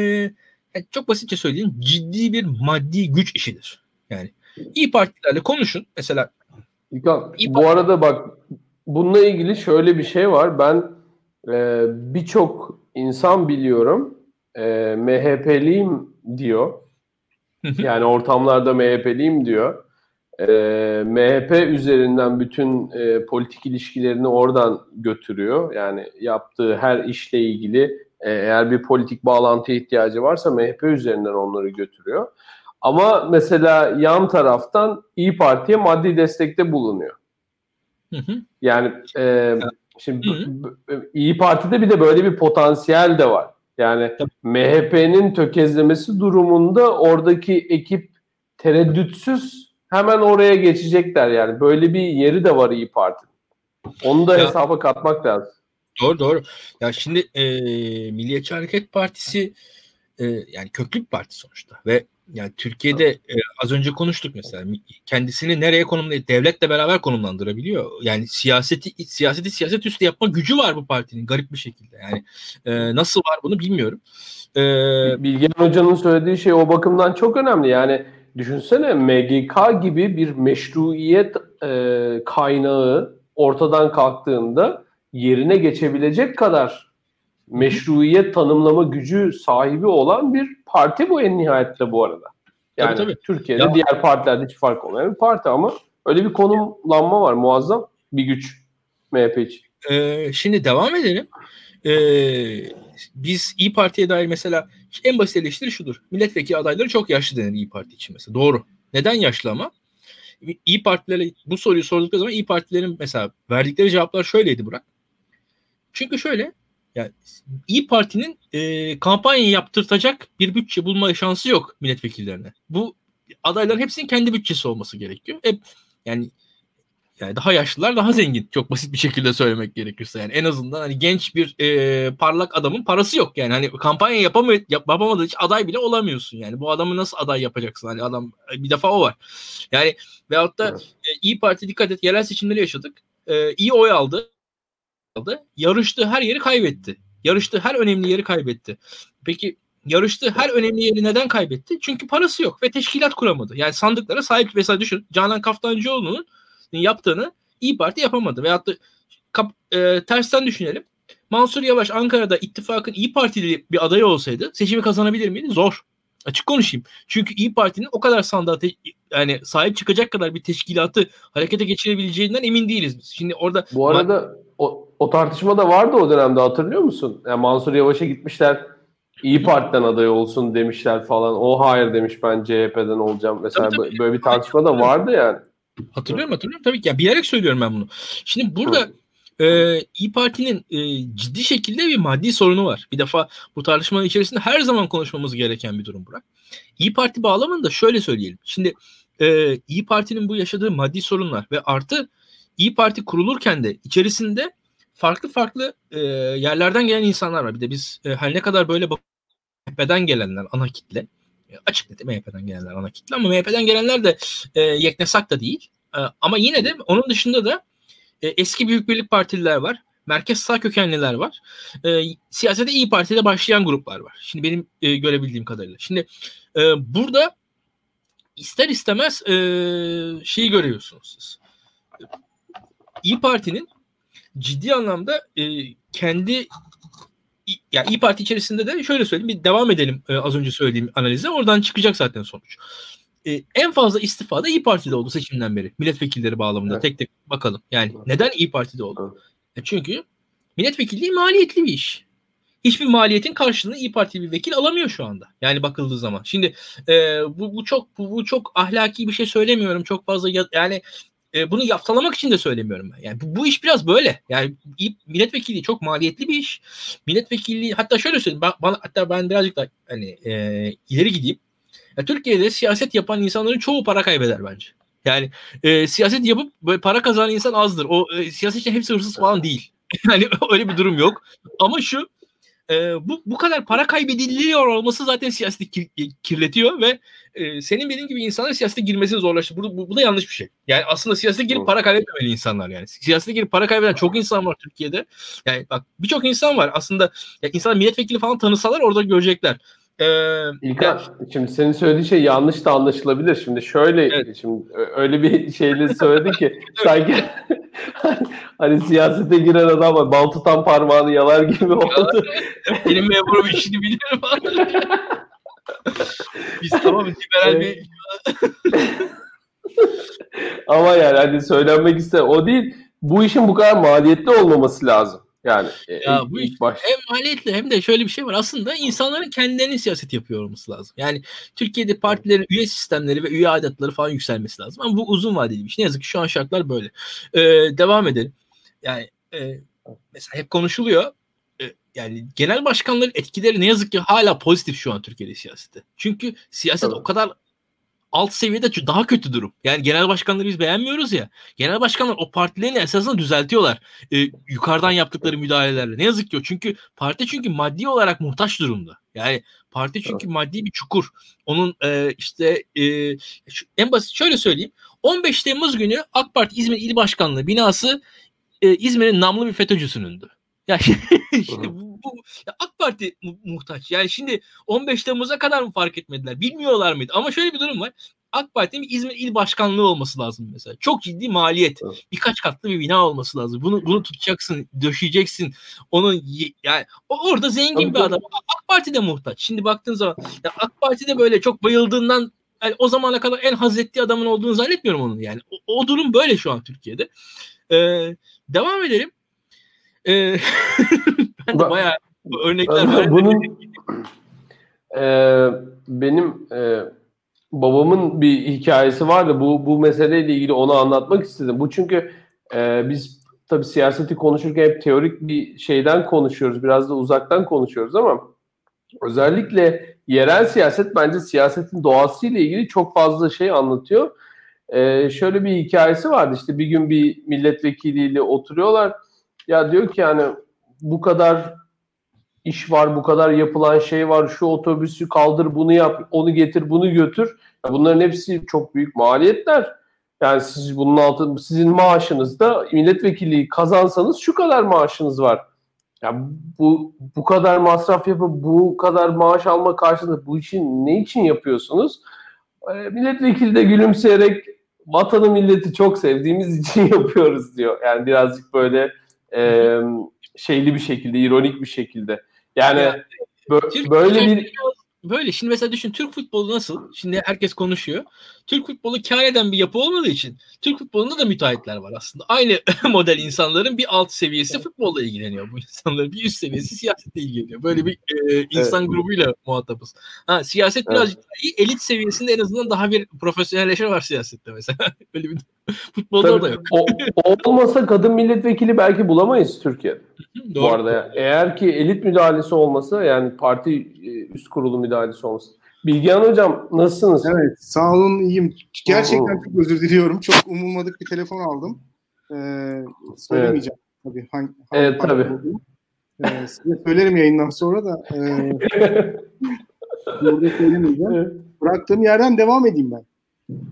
yani çok basitçe söyleyeyim ciddi bir maddi güç işidir. Yani iyi partilerle konuşun. Mesela İlkan, bu arada bak bununla ilgili şöyle bir şey var. Ben e, birçok insan biliyorum e, MHP'liyim diyor. yani ortamlarda MHP'liyim diyor. E, MHP üzerinden bütün e, politik ilişkilerini oradan götürüyor. Yani yaptığı her işle ilgili e, eğer bir politik bağlantıya ihtiyacı varsa MHP üzerinden onları götürüyor. Ama mesela yan taraftan İyi Parti'ye maddi destekte bulunuyor. Hı hı. Yani e, şimdi İyi Parti'de bir de böyle bir potansiyel de var. Yani MHP'nin tökezlemesi durumunda oradaki ekip tereddütsüz hemen oraya geçecekler yani. Böyle bir yeri de var İyi Parti'nin. Onu da ya, hesaba katmak lazım. Doğru doğru. Ya şimdi e, Milliyetçi Hareket Partisi e, yani köklü bir parti sonuçta ve yani Türkiye'de e, az önce konuştuk mesela kendisini nereye konumlayıp devletle beraber konumlandırabiliyor. Yani siyaseti siyaseti siyaset üstü yapma gücü var bu partinin garip bir şekilde. Yani e, nasıl var bunu bilmiyorum. E, Bilgen Hoca'nın söylediği şey o bakımdan çok önemli. Yani düşünsene MGK gibi bir meşruiyet e, kaynağı ortadan kalktığında yerine geçebilecek kadar meşruiyet tanımlama gücü sahibi olan bir parti bu en nihayetinde bu arada. Yani tabii, tabii. Türkiye'de ya. diğer partilerde hiç fark olmayan bir parti ama öyle bir konumlanma var muazzam bir güç MHP için. Ee, şimdi devam edelim. Ee, biz İyi Parti'ye dair mesela en basit eleştiri şudur. Milletvekili adayları çok yaşlı denir İyi Parti için mesela. Doğru. Neden yaşlı ama? İyi Partilere bu soruyu sordukları zaman İyi Partilerin mesela verdikleri cevaplar şöyleydi Burak. Çünkü şöyle yani İyi Parti'nin e, kampanya yaptırtacak bir bütçe bulma şansı yok milletvekillerine. Bu adayların hepsinin kendi bütçesi olması gerekiyor. Hep yani yani daha yaşlılar daha zengin. Çok basit bir şekilde söylemek gerekirse yani en azından hani genç bir e, parlak adamın parası yok yani hani kampanya yapamı yap, yapamadığı için aday bile olamıyorsun yani. Bu adamı nasıl aday yapacaksın? Hani adam bir defa o var. Yani veyahut da evet. e, İyi Parti dikkat et yerel seçimleri yaşadık. E, iyi oy aldı aldı. Yarıştığı her yeri kaybetti. Yarıştığı her önemli yeri kaybetti. Peki yarıştığı her önemli yeri neden kaybetti? Çünkü parası yok ve teşkilat kuramadı. Yani sandıklara sahip mesela düşün Canan Kaftancıoğlu'nun yaptığını İyi Parti yapamadı. Veyahut da kap, e, tersten düşünelim. Mansur Yavaş Ankara'da ittifakın İyi Partili bir adayı olsaydı seçimi kazanabilir miydi? Zor. Açık konuşayım. Çünkü İyi Parti'nin o kadar sandığa te- yani sahip çıkacak kadar bir teşkilatı harekete geçirebileceğinden emin değiliz biz. Şimdi orada Bu arada o, o tartışma da vardı o dönemde hatırlıyor musun? Yani Mansur Yavaş'a gitmişler İyi Parti'den aday olsun demişler falan. O hayır demiş ben CHP'den olacağım. Mesela Tabii, tabii. böyle bir tartışma da vardı yani. Hatırlıyorum hatırlıyorum tabii ki. Yani bilerek söylüyorum ben bunu. Şimdi burada e, İyi Parti'nin e, ciddi şekilde bir maddi sorunu var. Bir defa bu tartışmanın içerisinde her zaman konuşmamız gereken bir durum Burak. İyi Parti bağlamında şöyle söyleyelim. Şimdi e, İyi Parti'nin bu yaşadığı maddi sorunlar ve artı İyi Parti kurulurken de içerisinde farklı farklı e, yerlerden gelen insanlar var. Bir de biz e, her ne kadar böyle MHP'den gelenler ana kitle e, açık net MHP'den gelenler ana kitle ama MHP'den gelenler de e, yeknesak da değil. E, ama yine de onun dışında da e, eski Büyük Birlik Partililer var. Merkez sağ kökenliler var. E, siyasete İyi Parti'de başlayan gruplar var. Şimdi benim e, görebildiğim kadarıyla. Şimdi e, burada ister istemez e, şeyi görüyorsunuz siz. İyi Parti'nin ciddi anlamda e, kendi ya İyi Parti içerisinde de şöyle söyleyeyim bir devam edelim e, az önce söylediğim analize oradan çıkacak zaten sonuç. E, en fazla istifa da İyi Parti'de oldu seçimden beri. Milletvekilleri bağlamında Evet. tek tek bakalım. Yani Evet. neden İyi Parti'de oldu? Evet. E, çünkü milletvekilliği maliyetli bir iş. Hiçbir maliyetin karşılığını İyi Parti bir vekil alamıyor şu anda. Yani bakıldığı zaman. Şimdi e, bu, bu çok bu, bu çok ahlaki bir şey söylemiyorum. Çok fazla ya- yani e, bunu yaftalamak için de söylemiyorum ben. Yani bu, bu iş biraz böyle. Yani milletvekilliği çok maliyetli bir iş. Milletvekilliği hatta şöyle söyleyeyim. Ben, bana, hatta ben birazcık da hani e, ileri gideyim. Ya, Türkiye'de siyaset yapan insanların çoğu para kaybeder bence. Yani e, siyaset yapıp para kazanan insan azdır. O e, siyasetçi hepsi hırsız falan değil. (laughs) Yani öyle bir durum yok. Ama şu e, bu bu kadar para kaybediliyor olması zaten siyaseti kir- kirletiyor ve e, senin benim gibi insanlar siyasete girmesini zorlaştırıyor. Bu, bu, bu da yanlış bir şey. Yani aslında siyasete girip para kaybetmemeli insanlar yani. Siyasete girip para kaybeden çok insan var Türkiye'de. Yani bak birçok insan var. Aslında ya insanlar milletvekili falan tanısalar orada görecekler. Ee, İlkan, şimdi senin söylediğin şey yanlış da anlaşılabilir. Şimdi şöyle, Evet. şimdi öyle bir şeyle söyledi ki (laughs) sanki (laughs) hani siyasete giren adam var, bal tutan parmağını yalar gibi oldu. benim memurum işini biliyorum. (laughs) Biz tamam liberal bir Ama yani hani söylenmek ister o değil. Bu işin bu kadar maliyetli olmaması lazım. Yani e, Ya ilk, bu ilk baş. hem maliyetli hem de şöyle bir şey var. Aslında insanların kendilerinin siyaset yapıyor olması lazım. Yani Türkiye'de partilerin üye sistemleri ve üye aidatları falan yükselmesi lazım. Ama bu uzun vadeli bir şey. Ne yazık ki şu an şartlar böyle. Ee, devam edelim. Yani e, mesela hep konuşuluyor. E, yani genel başkanların etkileri ne yazık ki hala pozitif şu an Türkiye'de siyasette. Çünkü siyaset Evet. o kadar alt seviyede daha kötü durum. Yani genel başkanları biz beğenmiyoruz ya. Genel başkanlar o partilerin esasını düzeltiyorlar. E, yukarıdan yaptıkları müdahalelerle. Ne yazık ki o. Çünkü parti çünkü maddi olarak muhtaç durumda. Yani parti çünkü maddi bir çukur. Onun e, işte e, şu- en basit şöyle söyleyeyim. 15 Temmuz günü AK Parti İzmir İl Başkanlığı binası e, İzmir'in namlı bir FETÖ'cüsünündü. Ya (laughs) şimdi bu, bu ya AK Parti mu- muhtaç. Yani şimdi 15 Temmuz'a kadar mı fark etmediler? Bilmiyorlar mıydı? Ama şöyle bir durum var. AK Parti'nin bir İzmir İl Başkanlığı olması lazım mesela. Çok ciddi maliyet. Evet. Birkaç katlı bir bina olması lazım. Bunu bunu tutacaksın, döşeyeceksin. Onun yani orada zengin bir adam. AK Parti de muhtaç. Şimdi baktığın zaman ya AK Parti'de böyle çok bayıldığından yani o zamana kadar en haz ettiği adamın olduğunu zannetmiyorum onun yani. O, o durum böyle şu an Türkiye'de. Ee, devam edelim. Ee, (laughs) ben de Ba- bayağı örnekler var. Bunun e, benim e, babamın bir hikayesi vardı. Bu bu meseleyle ilgili onu anlatmak istedim. Bu çünkü e, biz tabii siyaseti konuşurken hep teorik bir şeyden konuşuyoruz. Biraz da uzaktan konuşuyoruz ama özellikle yerel siyaset bence siyasetin doğasıyla ilgili çok fazla şey anlatıyor. E, şöyle bir hikayesi vardı. İşte bir gün bir milletvekiliyle oturuyorlar. Ya diyor ki yani bu kadar iş var, bu kadar yapılan şey var, şu otobüsü kaldır, bunu yap, onu getir, bunu götür. Bunların hepsi çok büyük maliyetler. Yani siz bunun altında, sizin maaşınızda milletvekilliği kazansanız şu kadar maaşınız var. Ya bu bu kadar masraf yapıp bu kadar maaş alma karşılığında bu işin ne için yapıyorsunuz? E, milletvekili de gülümseyerek vatanı milleti çok sevdiğimiz için (laughs) yapıyoruz diyor. Yani birazcık böyle e, şeyli bir şekilde, ironik bir şekilde. Yani Ya, bö- böyle bir böyle. Şimdi mesela düşün Türk futbolu nasıl? Şimdi herkes konuşuyor. Türk futbolu kar eden bir yapı olmadığı için Türk futbolunda da müteahhitler var aslında. Aynı (laughs) model insanların bir alt seviyesi futbolla ilgileniyor. Bu insanların bir üst seviyesi siyasetle ilgileniyor. Böyle bir e, insan evet. grubuyla muhatabız. Ha, siyaset evet. birazcık daha iyi. Elit seviyesinde en azından daha bir profesyonelleşme var siyasette mesela. (laughs) Böyle bir (laughs) futbolda Tabii, da yok. O, olmasa kadın milletvekili belki bulamayız Türkiye'de. Doğru. Bu arada eğer ki elit müdahalesi olmasa yani parti e, üst kurulu müdahalesi olmasa. Bilgehan Hocam nasılsınız? Evet sağ olun iyiyim. Gerçekten çok özür diliyorum. Çok umulmadık bir telefon aldım. Ee, söylemeyeceğim evet. tabii. Hangi, hangi evet tabii. Ee, size söylerim yayından sonra da. (laughs) E, burada söylemeyeceğim. Evet. Bıraktığım yerden devam edeyim ben.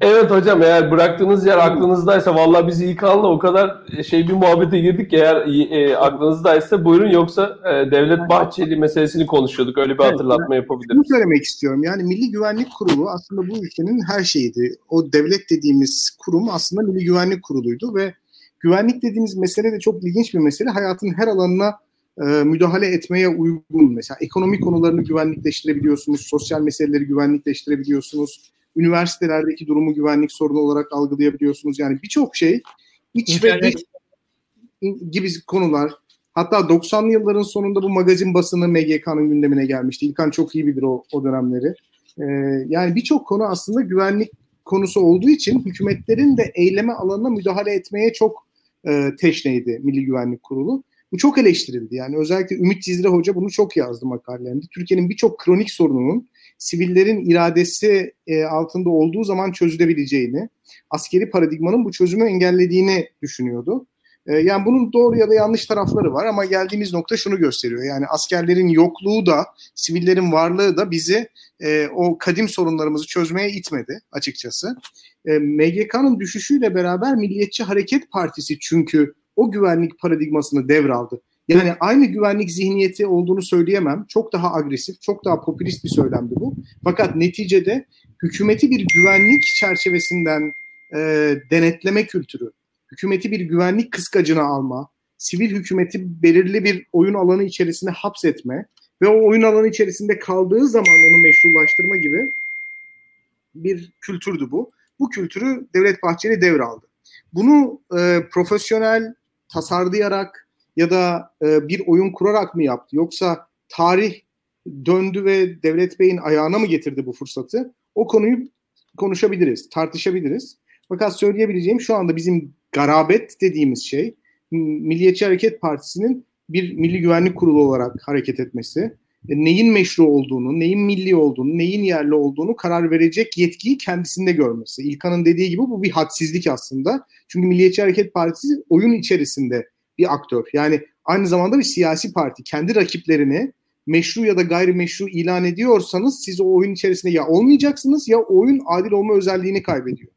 Evet hocam eğer bıraktığınız yer aklınızdaysa vallahi biz İlkan'la o kadar şey bir muhabbete girdik ki eğer e, aklınızdaysa buyurun yoksa e, Devlet Bahçeli meselesini konuşuyorduk. Öyle bir evet, hatırlatma yapabiliriz. Şunu söylemek istiyorum. Yani Milli Güvenlik Kurulu aslında bu ülkenin her şeyiydi. O devlet dediğimiz kurum aslında Milli Güvenlik Kurulu'ydu ve güvenlik dediğimiz mesele de çok ilginç bir mesele. Hayatın her alanına e, müdahale etmeye uygun. Mesela ekonomik konularını güvenlikleştirebiliyorsunuz, sosyal meseleleri güvenlikleştirebiliyorsunuz üniversitelerdeki durumu güvenlik sorunu olarak algılayabiliyorsunuz. Yani birçok şey iç ve dış gibi konular. Hatta 90'lı yılların sonunda bu magazin basını MGK'nın gündemine gelmişti. İlkan çok iyi bilir o, o dönemleri. Ee, yani birçok konu aslında güvenlik konusu olduğu için hükümetlerin de eyleme alanına müdahale etmeye çok e, teşneydi Milli Güvenlik Kurulu. Bu çok eleştirildi. Yani özellikle Ümit Cizre Hoca bunu çok yazdı makalelerinde. Türkiye'nin birçok kronik sorununun sivillerin iradesi e, altında olduğu zaman çözülebileceğini, askeri paradigmanın bu çözümü engellediğini düşünüyordu. E, yani bunun doğru ya da yanlış tarafları var ama geldiğimiz nokta şunu gösteriyor. Yani askerlerin yokluğu da, sivillerin varlığı da bizi e, o kadim sorunlarımızı çözmeye itmedi açıkçası. E, MGK'nın düşüşüyle beraber Milliyetçi Hareket Partisi çünkü o güvenlik paradigmasını devraldı. Yani aynı güvenlik zihniyeti olduğunu söyleyemem. Çok daha agresif, çok daha popülist bir söylemdi bu. Fakat neticede hükümeti bir güvenlik çerçevesinden e, denetleme kültürü, hükümeti bir güvenlik kıskacına alma, sivil hükümeti belirli bir oyun alanı içerisinde hapsetme ve o oyun alanı içerisinde kaldığı zaman onu meşrulaştırma gibi bir kültürdü bu. Bu kültürü Devlet Bahçeli devraldı. Bunu e, profesyonel tasarlayarak ya da e, bir oyun kurarak mı yaptı? Yoksa tarih döndü ve Devlet Bey'in ayağına mı getirdi bu fırsatı? O konuyu konuşabiliriz, tartışabiliriz. Fakat söyleyebileceğim şu anda bizim garabet dediğimiz şey Milliyetçi Hareket Partisi'nin bir Milli Güvenlik Kurulu olarak hareket etmesi, e, neyin meşru olduğunu, neyin milli olduğunu, neyin yerli olduğunu karar verecek yetkiyi kendisinde görmesi. İlkan'ın dediği gibi bu bir hadsizlik aslında. Çünkü Milliyetçi Hareket Partisi oyun içerisinde bir aktör. Yani aynı zamanda bir siyasi parti. Kendi rakiplerini meşru ya da gayrimeşru ilan ediyorsanız siz o oyun içerisinde ya olmayacaksınız ya oyun adil olma özelliğini kaybediyor.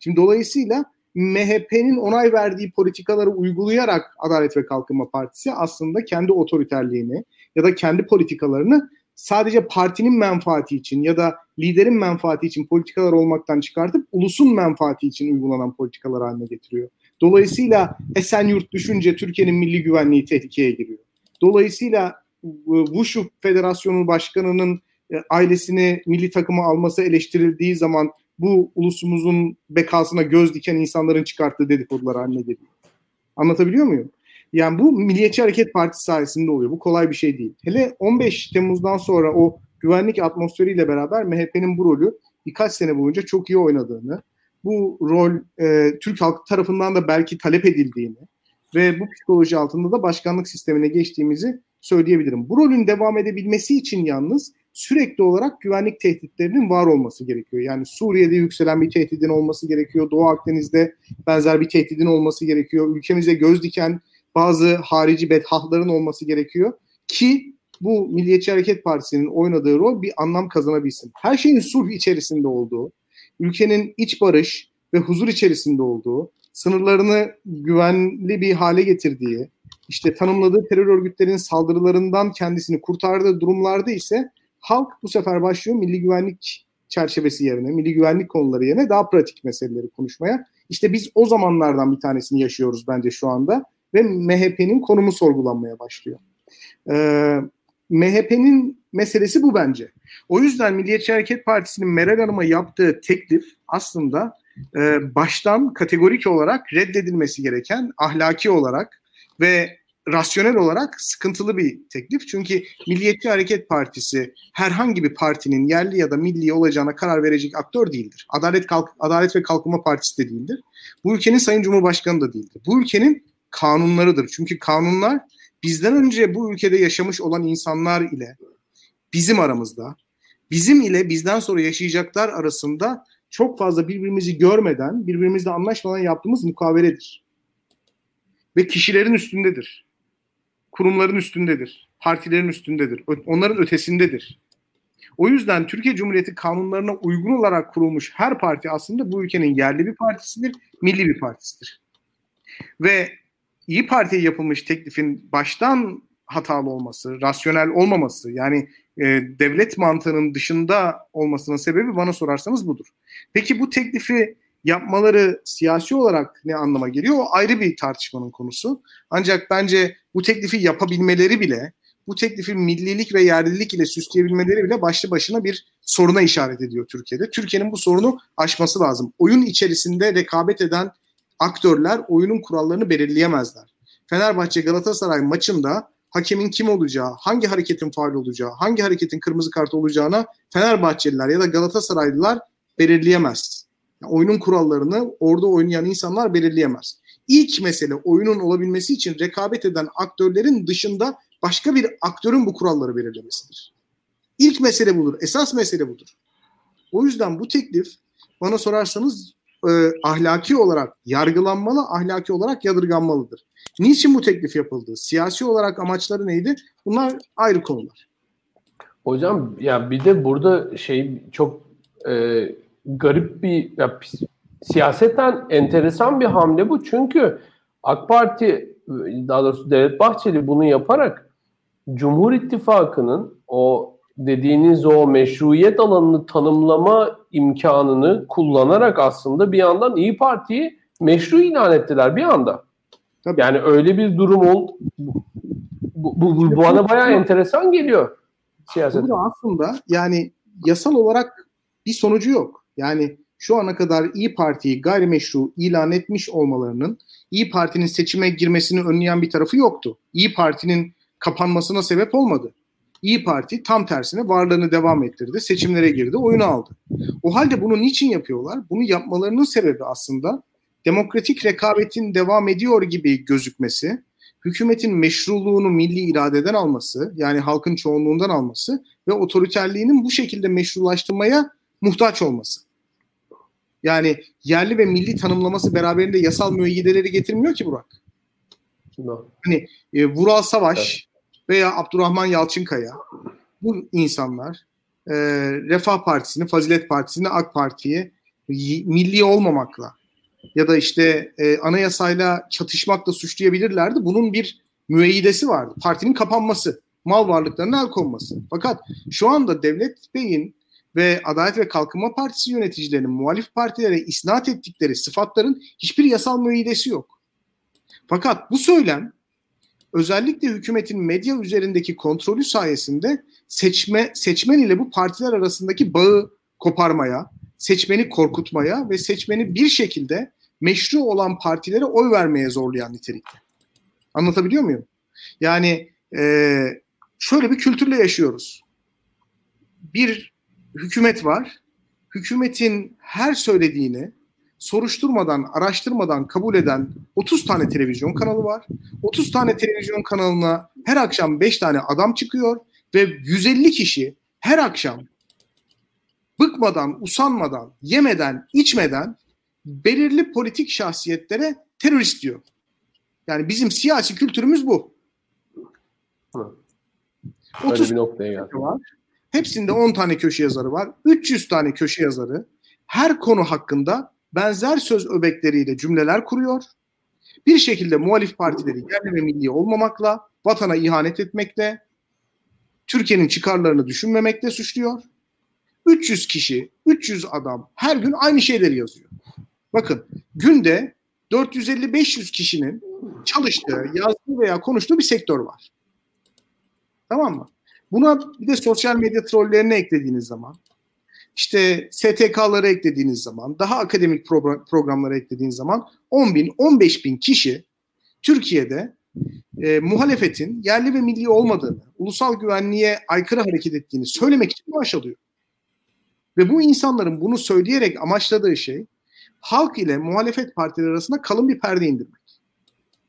Şimdi dolayısıyla MHP'nin onay verdiği politikaları uygulayarak Adalet ve Kalkınma Partisi aslında kendi otoriterliğini ya da kendi politikalarını sadece partinin menfaati için ya da liderin menfaati için politikalar olmaktan çıkartıp ulusun menfaati için uygulanan politikalar haline getiriyor. Dolayısıyla Esenyurt düşünce Türkiye'nin milli güvenliği tehlikeye giriyor. Dolayısıyla Wushu Federasyonu Başkanı'nın e, ailesini milli takıma alması eleştirildiği zaman bu ulusumuzun bekasına göz diken insanların çıkarttığı dedikodular haline geliyor. Anlatabiliyor muyum? Yani bu Milliyetçi Hareket Partisi sayesinde oluyor. Bu kolay bir şey değil. Hele 15 Temmuz'dan sonra o güvenlik atmosferiyle beraber MHP'nin bu rolü birkaç sene boyunca çok iyi oynadığını, bu rol e, Türk halkı tarafından da belki talep edildiğini ve bu psikoloji altında da başkanlık sistemine geçtiğimizi söyleyebilirim. Bu rolün devam edebilmesi için yalnız sürekli olarak güvenlik tehditlerinin var olması gerekiyor. Yani Suriye'de yükselen bir tehdidin olması gerekiyor. Doğu Akdeniz'de benzer bir tehdidin olması gerekiyor. Ülkemize göz diken bazı harici bedhahların olması gerekiyor ki bu Milliyetçi Hareket Partisi'nin oynadığı rol bir anlam kazanabilsin. Her şeyin sulh içerisinde olduğu, ülkenin iç barış ve huzur içerisinde olduğu, sınırlarını güvenli bir hale getirdiği, işte tanımladığı terör örgütlerinin saldırılarından kendisini kurtardığı durumlarda ise halk bu sefer başlıyor milli güvenlik çerçevesi yerine, milli güvenlik konuları yerine daha pratik meseleleri konuşmaya. İşte biz o zamanlardan bir tanesini yaşıyoruz bence şu anda ve MHP'nin konumu sorgulanmaya başlıyor. Ee, MHP'nin meselesi bu bence. O yüzden Milliyetçi Hareket Partisi'nin Meral Hanım'a yaptığı teklif aslında e, baştan kategorik olarak reddedilmesi gereken ahlaki olarak ve rasyonel olarak sıkıntılı bir teklif. Çünkü Milliyetçi Hareket Partisi herhangi bir partinin yerli ya da milli olacağına karar verecek aktör değildir. Adalet Kalk Adalet ve Kalkınma Partisi de değildir. Bu ülkenin Sayın Cumhurbaşkanı da değildir. Bu ülkenin kanunlarıdır. Çünkü kanunlar bizden önce bu ülkede yaşamış olan insanlar ile bizim aramızda, bizim ile bizden sonra yaşayacaklar arasında çok fazla birbirimizi görmeden, birbirimizle anlaşmadan yaptığımız mukaveledir. Ve kişilerin üstündedir. Kurumların üstündedir. Partilerin üstündedir. Onların ötesindedir. O yüzden Türkiye Cumhuriyeti kanunlarına uygun olarak kurulmuş her parti aslında bu ülkenin yerli bir partisidir, milli bir partisidir. Ve İyi Parti'ye yapılmış teklifin baştan hatalı olması, rasyonel olmaması yani e, devlet mantığının dışında olmasının sebebi bana sorarsanız budur. Peki bu teklifi yapmaları siyasi olarak ne anlama geliyor? O ayrı bir tartışmanın konusu. Ancak bence bu teklifi yapabilmeleri bile, bu teklifi millilik ve yerlilik ile süsleyebilmeleri bile başlı başına bir soruna işaret ediyor Türkiye'de. Türkiye'nin bu sorunu aşması lazım. Oyun içerisinde rekabet eden aktörler oyunun kurallarını belirleyemezler. Fenerbahçe Galatasaray maçında hakemin kim olacağı, hangi hareketin faal olacağı, hangi hareketin kırmızı kart olacağına Fenerbahçeliler ya da Galatasaraylılar belirleyemez. Yani oyunun kurallarını orada oynayan insanlar belirleyemez. İlk mesele oyunun olabilmesi için rekabet eden aktörlerin dışında başka bir aktörün bu kuralları belirlemesidir. İlk mesele budur. Esas mesele budur. O yüzden bu teklif bana sorarsanız e, ahlaki olarak yargılanmalı, ahlaki olarak yadırganmalıdır. Niçin bu teklif yapıldı? Siyasi olarak amaçları neydi? Bunlar ayrı konular. Hocam ya bir de burada şey çok e, garip bir ya, siyaseten enteresan bir hamle bu. Çünkü AK Parti daha doğrusu Devlet Bahçeli bunu yaparak Cumhur İttifakı'nın o dediğiniz o meşruiyet alanını tanımlama imkanını kullanarak aslında bir yandan İyi Parti'yi meşru ilan ettiler bir anda. Tabii. Yani öyle bir durum oldu. Bu, bu, bu, bu bana bayağı enteresan geliyor siyaset. Burada aslında yani yasal olarak bir sonucu yok. Yani şu ana kadar İyi Parti'yi gayrimeşru ilan etmiş olmalarının İyi Parti'nin seçime girmesini önleyen bir tarafı yoktu. İyi Parti'nin kapanmasına sebep olmadı. İyi Parti tam tersine varlığını devam ettirdi. Seçimlere girdi, oyunu aldı. O halde bunu niçin yapıyorlar? Bunu yapmalarının sebebi aslında demokratik rekabetin devam ediyor gibi gözükmesi, hükümetin meşruluğunu milli iradeden alması, yani halkın çoğunluğundan alması ve otoriterliğinin bu şekilde meşrulaştırmaya muhtaç olması. Yani yerli ve milli tanımlaması beraberinde yasal müeyyideleri getirmiyor ki Burak. No. Hani e, Vural Savaş. Veya Abdurrahman Yalçınkaya bu insanlar e, Refah Partisi'ni, Fazilet Partisi'ni, AK Parti'yi milli olmamakla ya da işte e, anayasayla çatışmakla suçlayabilirlerdi. Bunun bir müeyyidesi vardı. Partinin kapanması, mal varlıklarına el konması. Fakat şu anda Devlet Bey'in ve Adalet ve Kalkınma Partisi yöneticilerinin muhalif partilere isnat ettikleri sıfatların hiçbir yasal müeyyidesi yok. Fakat bu söylem özellikle hükümetin medya üzerindeki kontrolü sayesinde seçme seçmen ile bu partiler arasındaki bağı koparmaya, seçmeni korkutmaya ve seçmeni bir şekilde meşru olan partilere oy vermeye zorlayan nitelikte. Anlatabiliyor muyum? Yani e, şöyle bir kültürle yaşıyoruz. Bir hükümet var. Hükümetin her söylediğini soruşturmadan, araştırmadan kabul eden 30 tane televizyon kanalı var. 30 tane televizyon kanalına her akşam 5 tane adam çıkıyor ve 150 kişi her akşam bıkmadan, usanmadan, yemeden, içmeden belirli politik şahsiyetlere terörist diyor. Yani bizim siyasi kültürümüz bu. Hı. 30 bir noktaya geldi. Var. Hepsinde 10 tane köşe yazarı var. 300 tane köşe yazarı her konu hakkında benzer söz öbekleriyle cümleler kuruyor. Bir şekilde muhalif partileri yerli ve milli olmamakla, vatana ihanet etmekle, Türkiye'nin çıkarlarını düşünmemekle suçluyor. 300 kişi, 300 adam her gün aynı şeyleri yazıyor. Bakın günde 450-500 kişinin çalıştığı, yazdığı veya konuştuğu bir sektör var. Tamam mı? Buna bir de sosyal medya trollerini eklediğiniz zaman, işte STK'ları eklediğiniz zaman, daha akademik program, programları eklediğiniz zaman 10 bin, 15 bin kişi Türkiye'de e, muhalefetin yerli ve milli olmadığını, ulusal güvenliğe aykırı hareket ettiğini söylemek için maaş alıyor. Ve bu insanların bunu söyleyerek amaçladığı şey halk ile muhalefet partileri arasında kalın bir perde indirmek.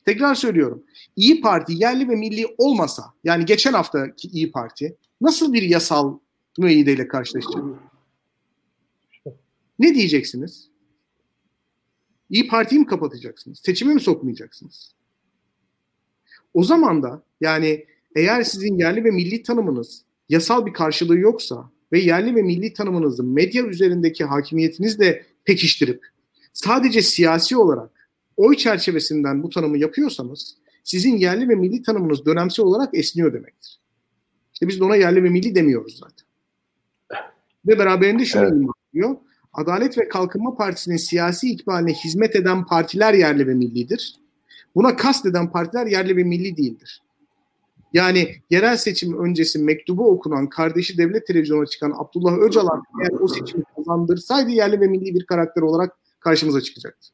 Tekrar söylüyorum. İyi Parti yerli ve milli olmasa, yani geçen haftaki İyi Parti nasıl bir yasal müeyyideyle karşılaşacak? Ne diyeceksiniz? İyi Parti'yi mi kapatacaksınız? Seçime mi sokmayacaksınız? O zaman da yani eğer sizin yerli ve milli tanımınız yasal bir karşılığı yoksa ve yerli ve milli tanımınızı medya üzerindeki hakimiyetinizle pekiştirip sadece siyasi olarak oy çerçevesinden bu tanımı yapıyorsanız sizin yerli ve milli tanımınız dönemsel olarak esniyor demektir. İşte biz de ona yerli ve milli demiyoruz zaten. Ve beraberinde şunu evet. diyor. Adalet ve Kalkınma Partisi'nin siyasi ikbaline hizmet eden partiler yerli ve millidir. Buna kast eden partiler yerli ve milli değildir. Yani yerel seçim öncesi mektubu okunan kardeşi devlet televizyonuna çıkan Abdullah Öcalan eğer o seçimi kazandırsaydı yerli ve milli bir karakter olarak karşımıza çıkacaktı.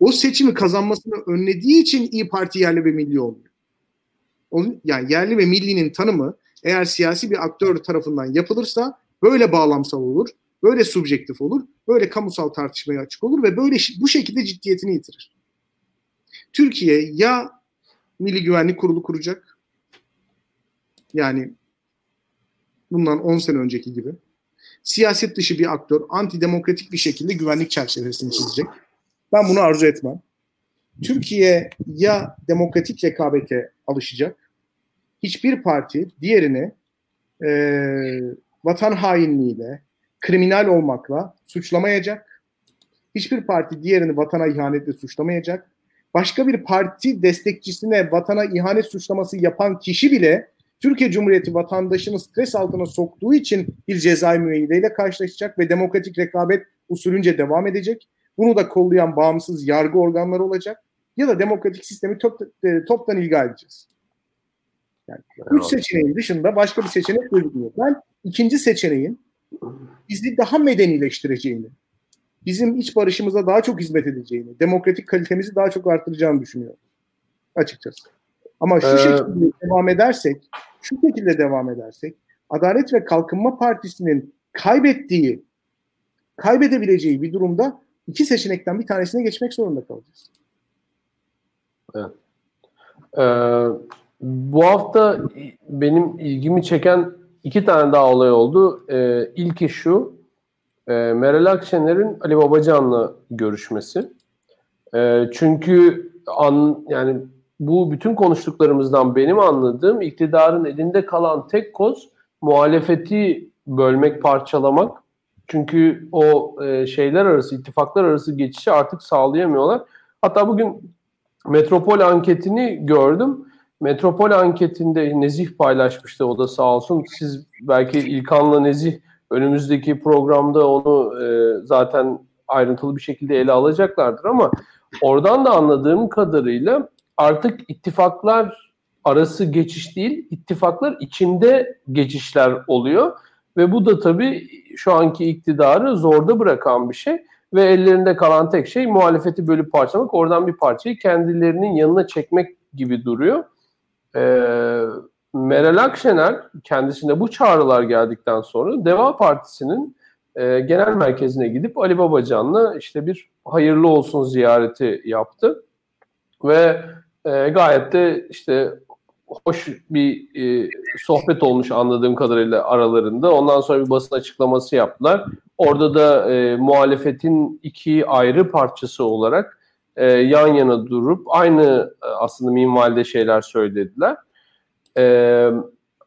O seçimi kazanmasını önlediği için İyi Parti yerli ve milli olmuyor. Onun, yani yerli ve millinin tanımı eğer siyasi bir aktör tarafından yapılırsa böyle bağlamsal olur, böyle subjektif olur, böyle kamusal tartışmaya açık olur ve böyle bu şekilde ciddiyetini yitirir. Türkiye ya Milli Güvenlik Kurulu kuracak, yani bundan 10 sene önceki gibi siyaset dışı bir aktör antidemokratik bir şekilde güvenlik çerçevesini çizecek. Ben bunu arzu etmem. Türkiye ya demokratik rekabete alışacak, hiçbir parti diğerini e, vatan hainliğiyle, kriminal olmakla suçlamayacak. Hiçbir parti diğerini vatana ihanetle suçlamayacak. Başka bir parti destekçisine vatana ihanet suçlaması yapan kişi bile Türkiye Cumhuriyeti vatandaşını stres altına soktuğu için bir cezai müeyyideyle karşılaşacak ve demokratik rekabet usulünce devam edecek. Bunu da kollayan bağımsız yargı organları olacak. Ya da demokratik sistemi top, e, toptan ilga edeceğiz. Yani üç seçeneğin dışında başka bir seçenek gözükmüyor. Ben ikinci seçeneğin bizi daha medenileştireceğini, bizim iç barışımıza daha çok hizmet edeceğini, demokratik kalitemizi daha çok arttıracağını düşünüyorum. Açıkçası. Ama şu ee, şekilde devam edersek, şu şekilde devam edersek, Adalet ve Kalkınma Partisi'nin kaybettiği, kaybedebileceği bir durumda iki seçenekten bir tanesine geçmek zorunda kalacağız. Evet. Ee, bu hafta benim ilgimi çeken iki tane daha olay oldu. Ee, ilki şu, e, Meral Akşener'in Ali Babacan'la görüşmesi. E, çünkü an yani bu bütün konuştuklarımızdan benim anladığım iktidarın elinde kalan tek koz muhalefeti bölmek, parçalamak. Çünkü o e, şeyler arası, ittifaklar arası geçişi artık sağlayamıyorlar. Hatta bugün Metropol anketini gördüm. Metropol anketinde Nezih paylaşmıştı o da sağ olsun. Siz belki İlkan'la Nezih önümüzdeki programda onu e, zaten ayrıntılı bir şekilde ele alacaklardır ama oradan da anladığım kadarıyla artık ittifaklar arası geçiş değil, ittifaklar içinde geçişler oluyor. Ve bu da tabii şu anki iktidarı zorda bırakan bir şey. Ve ellerinde kalan tek şey muhalefeti bölüp parçalamak, oradan bir parçayı kendilerinin yanına çekmek gibi duruyor. Ee, Meral Akşener kendisine bu çağrılar geldikten sonra Deva Partisi'nin e, genel merkezine gidip Ali Babacan'la işte bir hayırlı olsun ziyareti yaptı. Ve e, gayet de işte hoş bir e, sohbet olmuş anladığım kadarıyla aralarında. Ondan sonra bir basın açıklaması yaptılar. Orada da e, muhalefetin iki ayrı parçası olarak e, yan yana durup aynı e, aslında minvalde şeyler söylediler. E,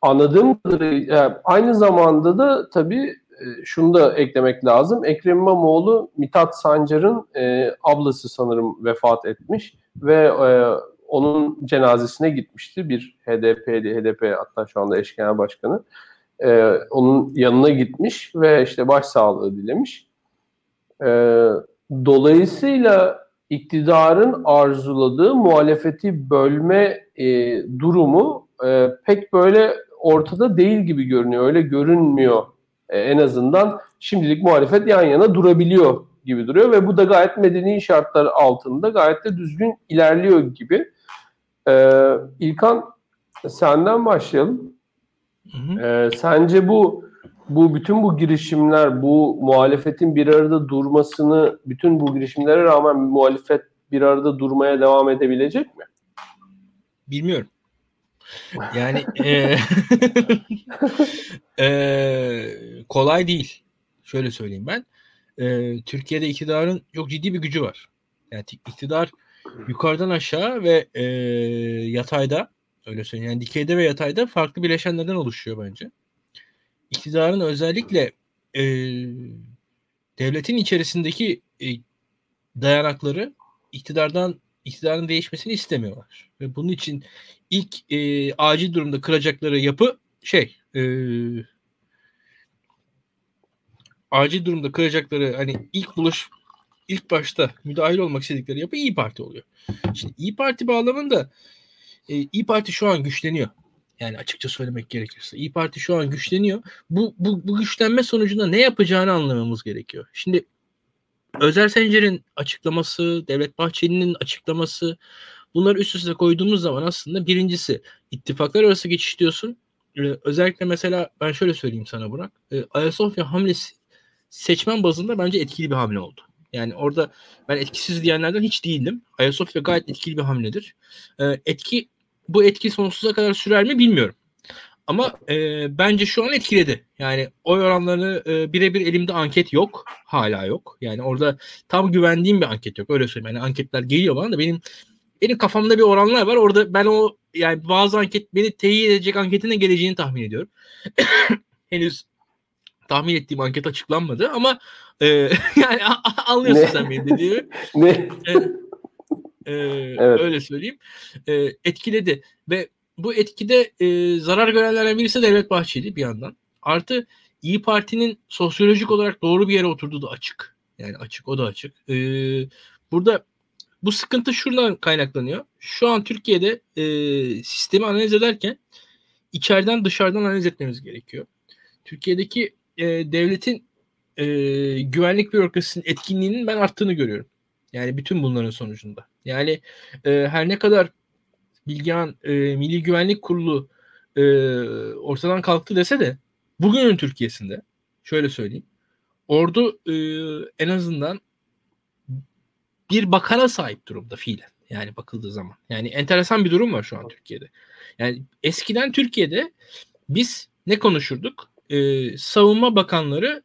anladığım kadarıyla aynı zamanda da tabii e, şunu da eklemek lazım. Ekrem İmamoğlu Mithat Sancar'ın e, ablası sanırım vefat etmiş ve e, onun cenazesine gitmişti. Bir HDP'li, HDP hatta şu anda eş genel başkanı. E, onun yanına gitmiş ve işte başsağlığı dilemiş. E, dolayısıyla iktidarın arzuladığı muhalefeti bölme e, durumu e, pek böyle ortada değil gibi görünüyor. Öyle görünmüyor e, en azından. Şimdilik muhalefet yan yana durabiliyor gibi duruyor ve bu da gayet medeni şartlar altında gayet de düzgün ilerliyor gibi. Ee, İlkan senden başlayalım. Hı hı. Ee, sence bu bu bütün bu girişimler, bu muhalefetin bir arada durmasını, bütün bu girişimlere rağmen muhalefet bir arada durmaya devam edebilecek mi? Bilmiyorum. Yani (laughs) e, (laughs) e, kolay değil. Şöyle söyleyeyim ben. E, Türkiye'de iktidarın çok ciddi bir gücü var. Yani iktidar yukarıdan aşağı ve e, yatayda öyle söyleyeyim. Yani dikeyde ve yatayda farklı bileşenlerden oluşuyor bence. İktidarın özellikle e, devletin içerisindeki e, dayanakları iktidardan iktidarın değişmesini istemiyorlar. Ve bunun için ilk e, acil durumda kıracakları yapı şey e, acil durumda kıracakları hani ilk buluş ilk başta müdahil olmak istedikleri yapı İyi Parti oluyor. Şimdi İyi Parti bağlamında e, İyi Parti şu an güçleniyor. Yani açıkça söylemek gerekirse. İyi Parti şu an güçleniyor. Bu, bu, bu güçlenme sonucunda ne yapacağını anlamamız gerekiyor. Şimdi Özer Sencer'in açıklaması, Devlet Bahçeli'nin açıklaması bunları üst üste koyduğumuz zaman aslında birincisi ittifaklar arası geçiş diyorsun. Ee, özellikle mesela ben şöyle söyleyeyim sana Burak. Ee, Ayasofya hamlesi seçmen bazında bence etkili bir hamle oldu. Yani orada ben etkisiz diyenlerden hiç değildim. Ayasofya gayet etkili bir hamledir. Ee, etki bu etki sonsuza kadar sürer mi bilmiyorum. Ama e, bence şu an etkiledi. Yani oy oranlarını e, birebir elimde anket yok. Hala yok. Yani orada tam güvendiğim bir anket yok. Öyle söyleyeyim. Yani anketler geliyor bana da benim benim kafamda bir oranlar var. Orada ben o yani bazı anket beni teyit edecek anketine geleceğini tahmin ediyorum. (coughs) Henüz tahmin ettiğim anket açıklanmadı ama e, (laughs) yani anlıyorsun ne? sen benim dediğimi. ne? E, e, evet. Öyle söyleyeyim. E, etkiledi ve bu etkide e, zarar görenlerden birisi Devlet Bahçeli bir yandan. Artı İyi Parti'nin sosyolojik olarak doğru bir yere oturduğu da açık. Yani açık, o da açık. E, burada bu sıkıntı şuradan kaynaklanıyor. Şu an Türkiye'de e, sistemi analiz ederken içeriden dışarıdan analiz etmemiz gerekiyor. Türkiye'deki e, devletin e, güvenlik bürokrasisinin etkinliğinin ben arttığını görüyorum. Yani bütün bunların sonucunda. Yani e, her ne kadar Bilgehan e, Milli Güvenlik Kurulu e, ortadan kalktı dese de bugünün Türkiye'sinde şöyle söyleyeyim. Ordu e, en azından bir bakana sahip durumda fiilen. Yani bakıldığı zaman. Yani enteresan bir durum var şu an Türkiye'de. Yani eskiden Türkiye'de biz ne konuşurduk? Ee, savunma bakanları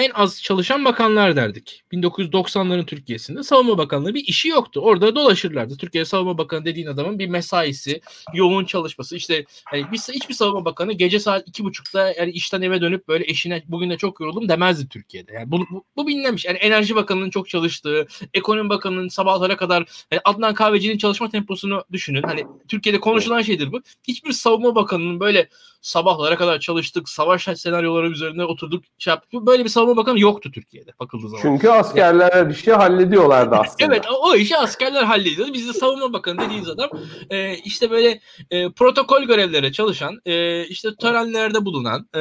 en az çalışan bakanlar derdik. 1990'ların Türkiye'sinde savunma bakanlığı bir işi yoktu. Orada dolaşırlardı. Türkiye savunma bakanı dediğin adamın bir mesaisi, yoğun çalışması. İşte hani bir, hiçbir savunma bakanı gece saat iki buçukta yani işten eve dönüp böyle eşine bugün de çok yoruldum demezdi Türkiye'de. Yani bu, bu, bu bilinmemiş. Yani Enerji Bakanı'nın çok çalıştığı, Ekonomi Bakanı'nın sabahlara kadar yani Adnan Kahveci'nin çalışma temposunu düşünün. Hani Türkiye'de konuşulan şeydir bu. Hiçbir savunma bakanının böyle sabahlara kadar çalıştık, savaş senaryoları üzerine oturduk. Şey yaptık. Böyle bir savunma bakanı yoktu Türkiye'de bakıldığı zaman. Çünkü askerler yani. bir şey hallediyorlardı (laughs) aslında. evet o, işi askerler hallediyordu. Biz de savunma bakanı dediğiniz adam e, işte böyle e, protokol görevlere çalışan, e, işte törenlerde bulunan e,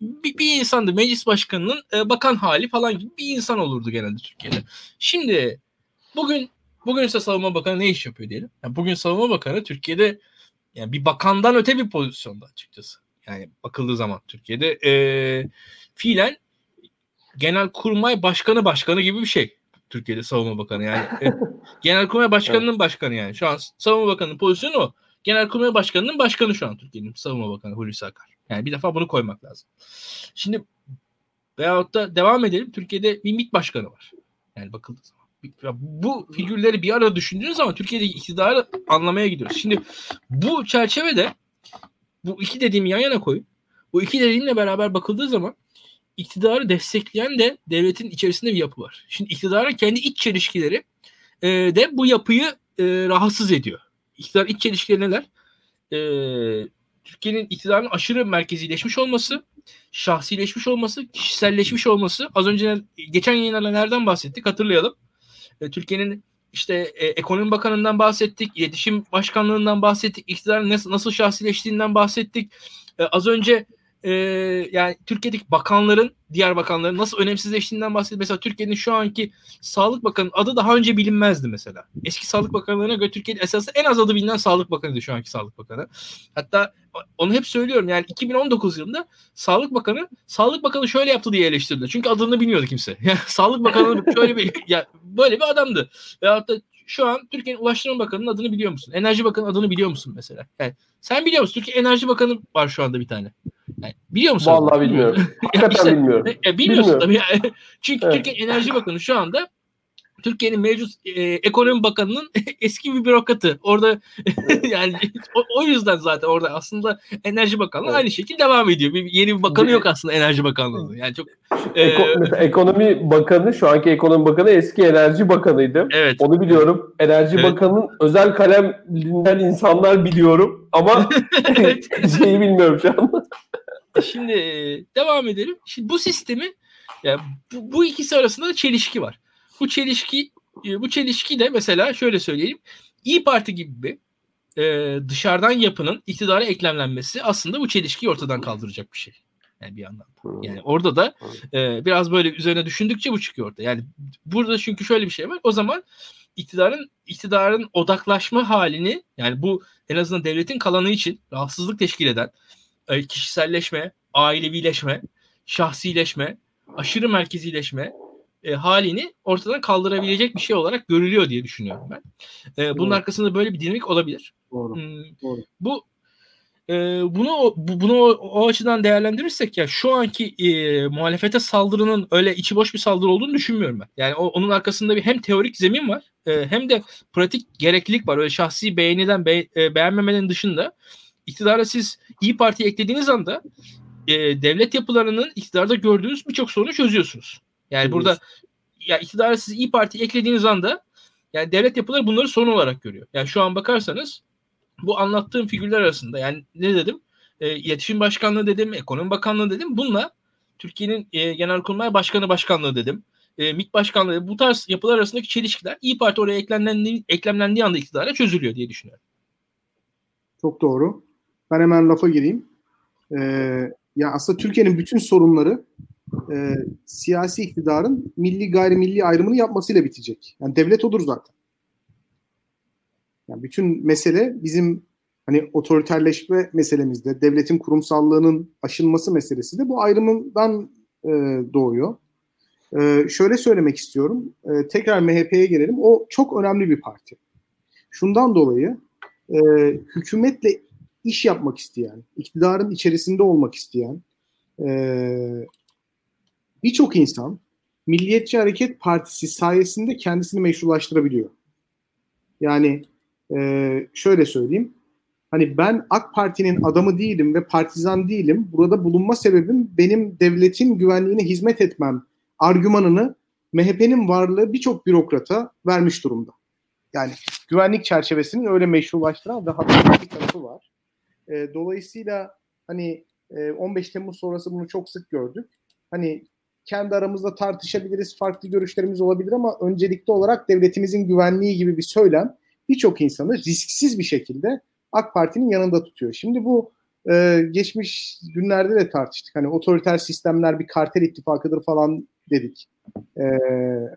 bir, bir insandı. Meclis başkanının e, bakan hali falan gibi bir insan olurdu genelde Türkiye'de. Şimdi bugün bugün ise savunma bakanı ne iş yapıyor diyelim. Yani bugün savunma bakanı Türkiye'de yani bir bakandan öte bir pozisyonda açıkçası. Yani bakıldığı zaman Türkiye'de e, fiilen genel kurmay başkanı başkanı gibi bir şey. Türkiye'de savunma bakanı yani. (laughs) e, genel kurmay başkanının başkanı yani. Şu an savunma bakanının pozisyonu o. Genel kurmay başkanının başkanı şu an Türkiye'nin savunma bakanı Hulusi Akar. Yani bir defa bunu koymak lazım. Şimdi veyahut da devam edelim. Türkiye'de bir MİT başkanı var. Yani bakıldığı zaman bu figürleri bir arada düşündüğünüz zaman Türkiye'deki iktidarı anlamaya gidiyoruz. Şimdi bu çerçevede bu iki dediğimi yan yana koyun. Bu iki dediğimle beraber bakıldığı zaman iktidarı destekleyen de devletin içerisinde bir yapı var. Şimdi iktidarın kendi iç çelişkileri e, de bu yapıyı e, rahatsız ediyor. İktidar iç çelişkileri neler? E, Türkiye'nin iktidarın aşırı merkezileşmiş olması, şahsileşmiş olması, kişiselleşmiş olması. Az önce geçen yayınlarda nereden bahsettik hatırlayalım. E, Türkiye'nin işte e, ekonomi bakanından bahsettik, iletişim başkanlığından bahsettik, iktidarın nasıl, nasıl şahsileştiğinden bahsettik. e, az önce e, yani Türkiye'deki bakanların diğer bakanların nasıl önemsizleştiğinden bahsediyor. Mesela Türkiye'nin şu anki Sağlık Bakanı adı daha önce bilinmezdi mesela. Eski Sağlık Bakanlarına göre Türkiye'nin esası en az adı bilinen Sağlık Bakanı'ydı şu anki Sağlık Bakanı. Hatta onu hep söylüyorum yani 2019 yılında Sağlık Bakanı Sağlık Bakanı şöyle yaptı diye eleştirdi. Çünkü adını bilmiyordu kimse. (laughs) Yani Sağlık Bakanı şöyle bir ya böyle bir adamdı. Veyahut da şu an Türkiye'nin Ulaştırma Bakanı'nın adını biliyor musun? Enerji Bakanı adını biliyor musun mesela? Yani sen biliyor musun? Türkiye Enerji Bakanı var şu anda bir tane. Yani biliyor musun? Vallahi bilmiyorum. (laughs) Hakikaten işte, bilmiyorum. E, bilmiyorsun bilmiyorum. tabii. Yani. (laughs) Çünkü evet. Türkiye Enerji Bakanı şu anda Türkiye'nin mevcut e, ekonomi bakanının (laughs) eski bir bürokratı. Orada yani o, o yüzden zaten orada aslında Enerji Bakanlığı evet. aynı şekilde devam ediyor. Bir, yeni bir bakanı yok aslında Enerji Bakanlığı. Yani çok Eko, e, mesela ekonomi bakanı şu anki ekonomi bakanı eski enerji bakanıydı. Evet. Onu biliyorum. Enerji evet. bakanının özel kaleminden insanlar biliyorum ama şeyi bilmiyorum şu anda. Şimdi devam edelim. Şimdi bu sistemi yani bu, bu ikisi arasında da çelişki var. Bu çelişki e, bu çelişki de mesela şöyle söyleyelim. İyi Parti gibi bir e, dışarıdan yapının iktidara eklemlenmesi aslında bu çelişkiyi ortadan kaldıracak bir şey. Yani bir yandan. Yani orada da e, biraz böyle üzerine düşündükçe bu çıkıyor orada. Yani burada çünkü şöyle bir şey var. O zaman iktidarın iktidarın odaklaşma halini yani bu en azından devletin kalanı için rahatsızlık teşkil eden kişiselleşme, ailevileşme, şahsileşme, aşırı merkezileşme e, halini ortadan kaldırabilecek bir şey olarak görülüyor diye düşünüyorum ben. E, bunun Doğru. arkasında böyle bir dinamik olabilir. Doğru. Hmm, Doğru. Bu e, bunu bu, bunu o, o açıdan değerlendirirsek ya şu anki e, muhalefete saldırının öyle içi boş bir saldırı olduğunu düşünmüyorum ben. Yani o, onun arkasında bir hem teorik zemin var e, hem de pratik gereklilik var. Öyle şahsi beğeniden be, e, beğenmemenin dışında iktidara siz İyi Parti eklediğiniz anda e, devlet yapılarının iktidarda gördüğünüz birçok sorunu çözüyorsunuz. Yani burada ya iktidara siz İyi Parti eklediğiniz anda yani devlet yapıları bunları sorun olarak görüyor. Yani şu an bakarsanız bu anlattığım figürler arasında yani ne dedim? E, İletişim Başkanlığı dedim, Ekonomi Bakanlığı dedim. Bununla Türkiye'nin e, Genelkurmay Başkanı Başkanlığı dedim. E, MİT Başkanlığı bu tarz yapılar arasındaki çelişkiler İyi Parti oraya eklemlendiği, eklemlendiği anda iktidara çözülüyor diye düşünüyorum. Çok doğru. Ben hemen lafa gireyim. Ee, ya aslında Türkiye'nin bütün sorunları e, siyasi iktidarın milli gayrimilli ayrımını yapmasıyla bitecek. Yani devlet odur zaten. Yani bütün mesele bizim hani otoriterleşme meselemizde, devletin kurumsallığının aşılması meselesi de bu ayrımından e, doğuyor. E, şöyle söylemek istiyorum. E, tekrar MHP'ye gelelim. O çok önemli bir parti. Şundan dolayı e, hükümetle iş yapmak isteyen, iktidarın içerisinde olmak isteyen e, birçok insan Milliyetçi Hareket Partisi sayesinde kendisini meşrulaştırabiliyor. Yani e, şöyle söyleyeyim. Hani ben AK Parti'nin adamı değilim ve partizan değilim. Burada bulunma sebebim benim devletin güvenliğine hizmet etmem argümanını MHP'nin varlığı birçok bürokrata vermiş durumda. Yani güvenlik çerçevesinin öyle meşrulaştıran ve hatta bir tarafı var. E, dolayısıyla hani e, 15 Temmuz sonrası bunu çok sık gördük. Hani kendi aramızda tartışabiliriz, farklı görüşlerimiz olabilir ama öncelikli olarak devletimizin güvenliği gibi bir söylem birçok insanı risksiz bir şekilde AK Parti'nin yanında tutuyor. Şimdi bu e, geçmiş günlerde de tartıştık. Hani otoriter sistemler bir kartel ittifakıdır falan dedik e,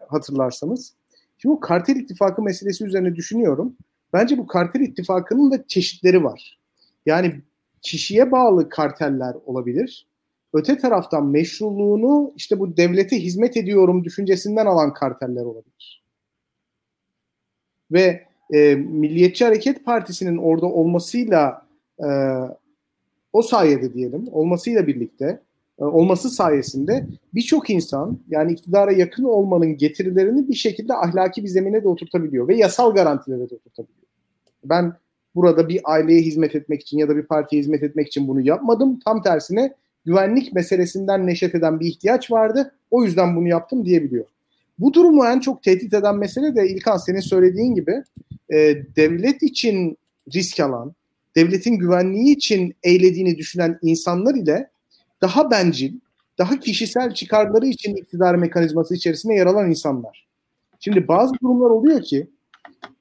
hatırlarsanız. Şimdi bu kartel ittifakı meselesi üzerine düşünüyorum. Bence bu kartel ittifakının da çeşitleri var. Yani kişiye bağlı karteller olabilir. Öte taraftan meşruluğunu işte bu devlete hizmet ediyorum düşüncesinden alan karteller olabilir. Ve e, Milliyetçi Hareket Partisi'nin orada olmasıyla e, o sayede diyelim olmasıyla birlikte e, olması sayesinde birçok insan yani iktidara yakın olmanın getirilerini bir şekilde ahlaki bir zemine de oturtabiliyor ve yasal garantilere de oturtabiliyor. Ben burada bir aileye hizmet etmek için ya da bir partiye hizmet etmek için bunu yapmadım. Tam tersine güvenlik meselesinden neşet eden bir ihtiyaç vardı. O yüzden bunu yaptım diyebiliyor. Bu durumu en çok tehdit eden mesele de İlkan senin söylediğin gibi e, devlet için risk alan, devletin güvenliği için eylediğini düşünen insanlar ile daha bencil, daha kişisel çıkarları için iktidar mekanizması içerisinde yer alan insanlar. Şimdi bazı durumlar oluyor ki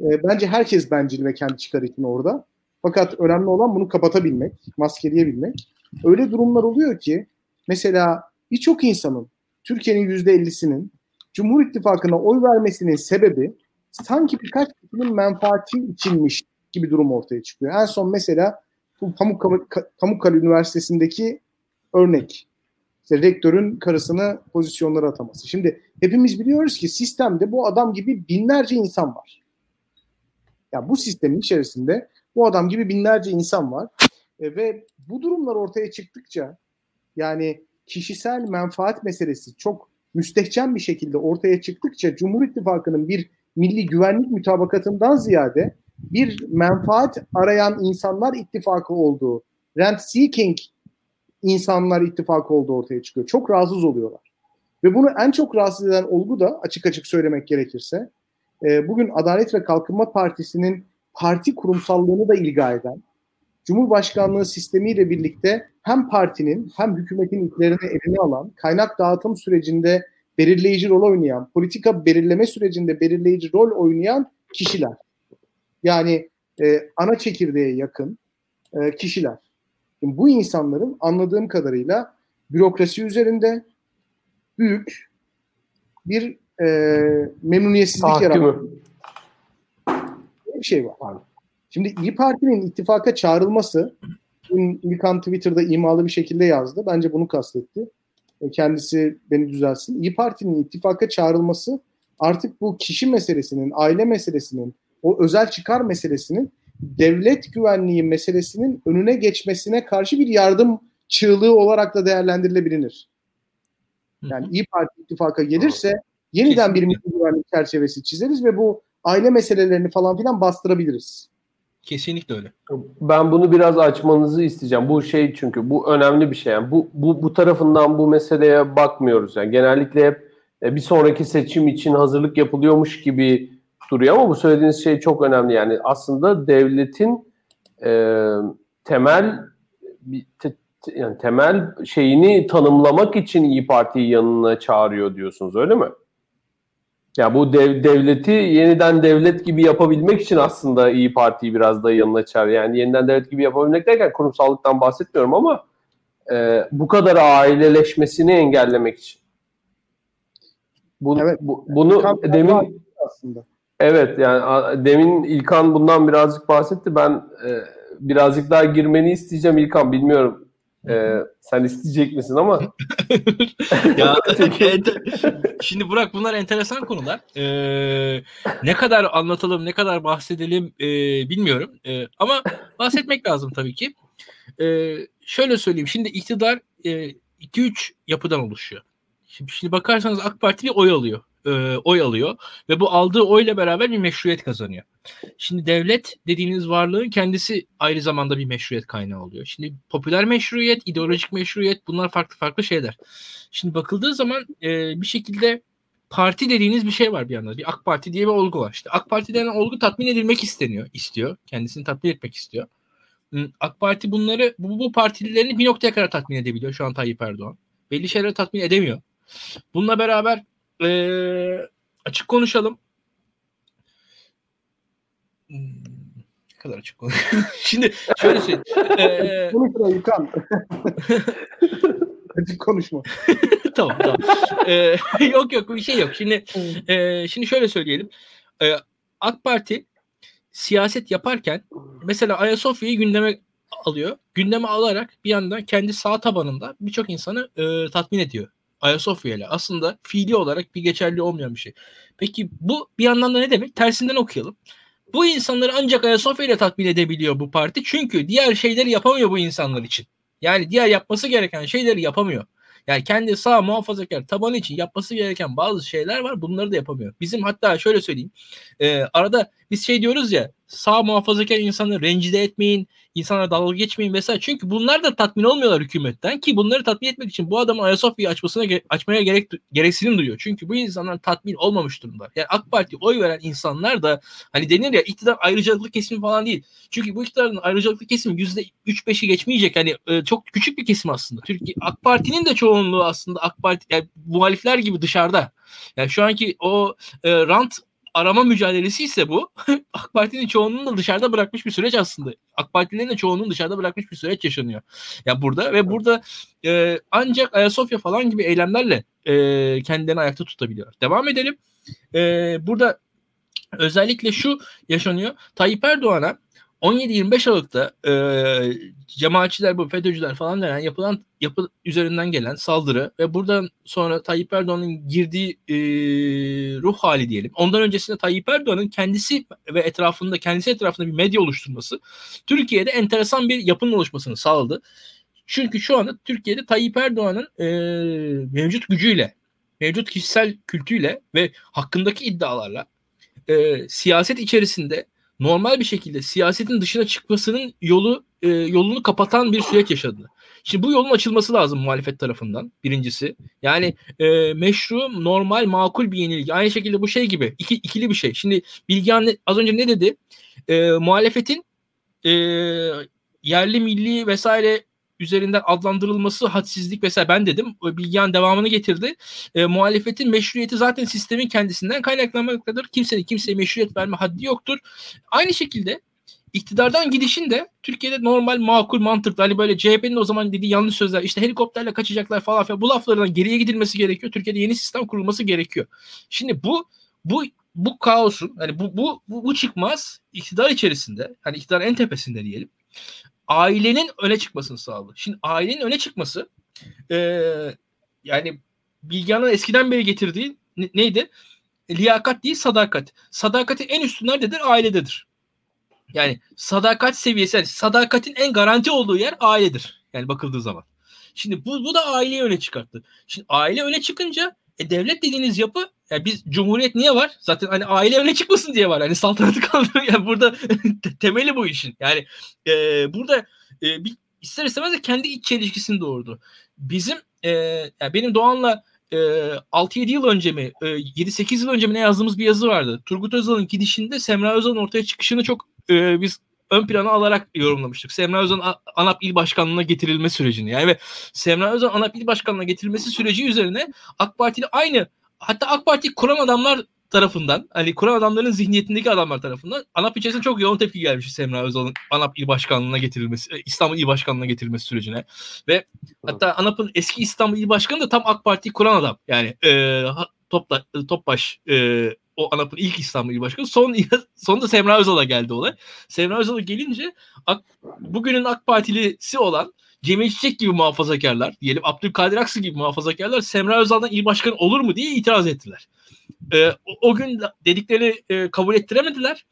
e, bence herkes bencil ve kendi çıkarı için orada. Fakat önemli olan bunu kapatabilmek, maskeleyebilmek. Öyle durumlar oluyor ki mesela birçok insanın Türkiye'nin %50'sinin Cumhur İttifakı'na oy vermesinin sebebi sanki birkaç kişinin menfaati içinmiş gibi durum ortaya çıkıyor. En son mesela bu Pamukkale, Pamukkale Üniversitesi'ndeki örnek. İşte rektörün karısını pozisyonlara ataması. Şimdi hepimiz biliyoruz ki sistemde bu adam gibi binlerce insan var. Ya bu sistemin içerisinde bu adam gibi binlerce insan var. E, ve bu durumlar ortaya çıktıkça yani kişisel menfaat meselesi çok müstehcen bir şekilde ortaya çıktıkça Cumhur İttifakı'nın bir milli güvenlik mütabakatından ziyade bir menfaat arayan insanlar ittifakı olduğu, rent seeking insanlar ittifakı olduğu ortaya çıkıyor. Çok rahatsız oluyorlar. Ve bunu en çok rahatsız eden olgu da açık açık söylemek gerekirse e, bugün Adalet ve Kalkınma Partisi'nin parti kurumsallığını da ilga eden, Cumhurbaşkanlığı sistemiyle birlikte hem partinin hem hükümetin iplerini eline alan, kaynak dağıtım sürecinde belirleyici rol oynayan, politika belirleme sürecinde belirleyici rol oynayan kişiler. Yani e, ana çekirdeğe yakın e, kişiler. Şimdi bu insanların anladığım kadarıyla bürokrasi üzerinde büyük bir e, memnuniyetsizlik yaratıyor. Bir şey var. Şimdi İyi Parti'nin ittifaka çağrılması İlkan Twitter'da imalı bir şekilde yazdı. Bence bunu kastetti. E, kendisi beni düzelsin. İyi Parti'nin ittifaka çağrılması artık bu kişi meselesinin, aile meselesinin, o özel çıkar meselesinin devlet güvenliği meselesinin önüne geçmesine karşı bir yardım çığlığı olarak da değerlendirilebilir. Yani İyi Parti ittifaka gelirse yeniden bir milli güvenlik çerçevesi çizeriz ve bu aile meselelerini falan filan bastırabiliriz. Kesinlikle öyle. Ben bunu biraz açmanızı isteyeceğim. Bu şey çünkü bu önemli bir şey. Yani bu bu bu tarafından bu meseleye bakmıyoruz. Yani genellikle hep e, bir sonraki seçim için hazırlık yapılıyormuş gibi duruyor ama bu söylediğiniz şey çok önemli. Yani aslında devletin e, temel te, yani temel şeyini tanımlamak için İyi Parti'yi yanına çağırıyor diyorsunuz öyle mi? Ya bu dev, devleti yeniden devlet gibi yapabilmek için aslında İyi Parti'yi biraz da yanına çağırıyor. Yani yeniden devlet gibi yapabilmek derken kurumsallıktan bahsetmiyorum ama e, bu kadar aileleşmesini engellemek için. Bu, evet. bu, bunu Tam demin aslında. Evet yani demin İlkan bundan birazcık bahsetti. Ben e, birazcık daha girmeni isteyeceğim İlkan. Bilmiyorum e, sen isteyecek misin ama. (laughs) ya, şimdi Burak bunlar enteresan konular. Ee, ne kadar anlatalım, ne kadar bahsedelim e, bilmiyorum. E, ama bahsetmek lazım tabii ki. E, şöyle söyleyeyim. Şimdi iktidar 2-3 e, yapıdan oluşuyor. Şimdi, şimdi bakarsanız AK Parti bir oy alıyor e, oy alıyor ve bu aldığı oyla beraber bir meşruiyet kazanıyor. Şimdi devlet dediğiniz varlığın kendisi ayrı zamanda bir meşruiyet kaynağı oluyor. Şimdi popüler meşruiyet, ideolojik meşruiyet bunlar farklı farklı şeyler. Şimdi bakıldığı zaman e, bir şekilde parti dediğiniz bir şey var bir yanda. Bir AK Parti diye bir olgu var. İşte AK Parti denen olgu tatmin edilmek isteniyor, istiyor. Kendisini tatmin etmek istiyor. AK Parti bunları bu, bu partililerini bir noktaya kadar tatmin edebiliyor şu an Tayyip Erdoğan. Belli şeyleri tatmin edemiyor. Bununla beraber ee, açık konuşalım. Hmm, ne kadar açık konuşalım. (laughs) Şimdi şöyle söyleyeyim. (laughs) Ee, Konuşma Yukan. (laughs) açık konuşma. tamam tamam. Ee, yok yok bir şey yok. Şimdi e, şimdi şöyle söyleyelim. Ee, AK Parti siyaset yaparken mesela Ayasofya'yı gündeme alıyor. Gündeme alarak bir yandan kendi sağ tabanında birçok insanı e, tatmin ediyor. Ayasofya ile aslında fiili olarak bir geçerli olmayan bir şey. Peki bu bir yandan da ne demek? Tersinden okuyalım. Bu insanları ancak Ayasofya ile tatmin edebiliyor bu parti. Çünkü diğer şeyleri yapamıyor bu insanlar için. Yani diğer yapması gereken şeyleri yapamıyor. Yani kendi sağ muhafazakar tabanı için yapması gereken bazı şeyler var. Bunları da yapamıyor. Bizim hatta şöyle söyleyeyim. E, arada biz şey diyoruz ya sağ muhafazakar insanı rencide etmeyin, insanlara dalga geçmeyin vesaire. Çünkü bunlar da tatmin olmuyorlar hükümetten ki bunları tatmin etmek için bu adamın Ayasofya'yı açmasına açmaya gerek gereksinim duyuyor. Çünkü bu insanlar tatmin olmamış durumda. Yani AK Parti oy veren insanlar da hani denir ya iktidar ayrıcalıklı kesimi falan değil. Çünkü bu iktidarın ayrıcalıklı kesimi yüzde üç beşi geçmeyecek. Hani e, çok küçük bir kesim aslında. Türkiye AK Parti'nin de çoğunluğu aslında AK Parti yani muhalifler gibi dışarıda. Yani şu anki o e, rant arama mücadelesi ise bu (laughs) AK Parti'nin çoğunluğunu da dışarıda bırakmış bir süreç aslında. AK Partilerin de çoğunluğunu dışarıda bırakmış bir süreç yaşanıyor. Ya burada ve burada e, ancak Ayasofya falan gibi eylemlerle e, kendilerini ayakta tutabiliyor. Devam edelim. E, burada özellikle şu yaşanıyor. Tayyip Erdoğan'a 17-25 Aralık'ta e, cemaatçiler bu FETÖ'cüler falan denen yapılan yapı üzerinden gelen saldırı ve buradan sonra Tayyip Erdoğan'ın girdiği e, ruh hali diyelim. Ondan öncesinde Tayyip Erdoğan'ın kendisi ve etrafında kendisi etrafında bir medya oluşturması Türkiye'de enteresan bir yapının oluşmasını sağladı. Çünkü şu anda Türkiye'de Tayyip Erdoğan'ın e, mevcut gücüyle, mevcut kişisel kültüyle ve hakkındaki iddialarla e, siyaset içerisinde normal bir şekilde siyasetin dışına çıkmasının yolu e, yolunu kapatan bir süreç yaşadı. Şimdi bu yolun açılması lazım muhalefet tarafından birincisi. Yani e, meşru, normal, makul bir yenilgi. Aynı şekilde bu şey gibi iki, ikili bir şey. Şimdi Bilgehan az önce ne dedi? E, muhalefetin e, yerli milli vesaire üzerinden adlandırılması hadsizlik vesaire ben dedim. Bilgehan devamını getirdi. E, muhalefetin meşruiyeti zaten sistemin kendisinden kaynaklanmaktadır. Kimsenin kimseye meşruiyet verme haddi yoktur. Aynı şekilde iktidardan gidişin de Türkiye'de normal makul mantıklı hani böyle CHP'nin o zaman dediği yanlış sözler işte helikopterle kaçacaklar falan filan bu laflardan geriye gidilmesi gerekiyor. Türkiye'de yeni sistem kurulması gerekiyor. Şimdi bu bu bu kaosun hani bu bu bu, bu çıkmaz iktidar içerisinde hani iktidar en tepesinde diyelim ailenin öne çıkmasını sağladı. Şimdi ailenin öne çıkması e, yani Bilgehan'ın eskiden beri getirdiği ne, neydi? Liyakat değil sadakat. Sadakati en üstü nerededir? Ailededir. Yani sadakat seviyesi, yani sadakatin en garanti olduğu yer ailedir. Yani bakıldığı zaman. Şimdi bu, bu da aileyi öne çıkarttı. Şimdi aile öne çıkınca e, devlet dediğiniz yapı yani biz cumhuriyet niye var? Zaten hani aile öne çıkmasın diye var. Hani saltanatı (laughs) kaldırıyor. Yani burada (laughs) temeli bu işin. Yani e, burada e, bir, ister istemez de kendi iç çelişkisini doğurdu. Bizim e, yani benim Doğan'la e, 6-7 yıl önce mi e, 7-8 yıl önce mi ne yazdığımız bir yazı vardı. Turgut Özal'ın gidişinde Semra Özal'ın ortaya çıkışını çok e, biz ön plana alarak yorumlamıştık. Semra Özal'ın ANAP il başkanlığına getirilme sürecini. Yani ve Semra Özal ANAP il başkanlığına getirilmesi süreci üzerine AK Partili aynı hatta AK Parti kuran adamlar tarafından hani kuran adamların zihniyetindeki adamlar tarafından ANAP içerisinde çok yoğun tepki gelmiş Semra Özal'ın ANAP il başkanlığına getirilmesi, e, İstanbul il başkanlığına getirilmesi sürecine ve hatta ANAP'ın eski İstanbul il başkanı da tam AK Parti kuran adam. Yani e, Topla, Topbaş e, o ANAP'ın ilk İstanbul il başkanı. Son sonunda Semra Özal'a geldi olay. Semra Özal'a gelince AK, bugünün AK Partilisi olan Cemil Çiçek gibi muhafazakarlar, diyelim Abdülkadir Aksı gibi muhafazakarlar Semra Özal'dan il başkanı olur mu diye itiraz ettiler. Ee, o, o gün dediklerini e, kabul ettiremediler.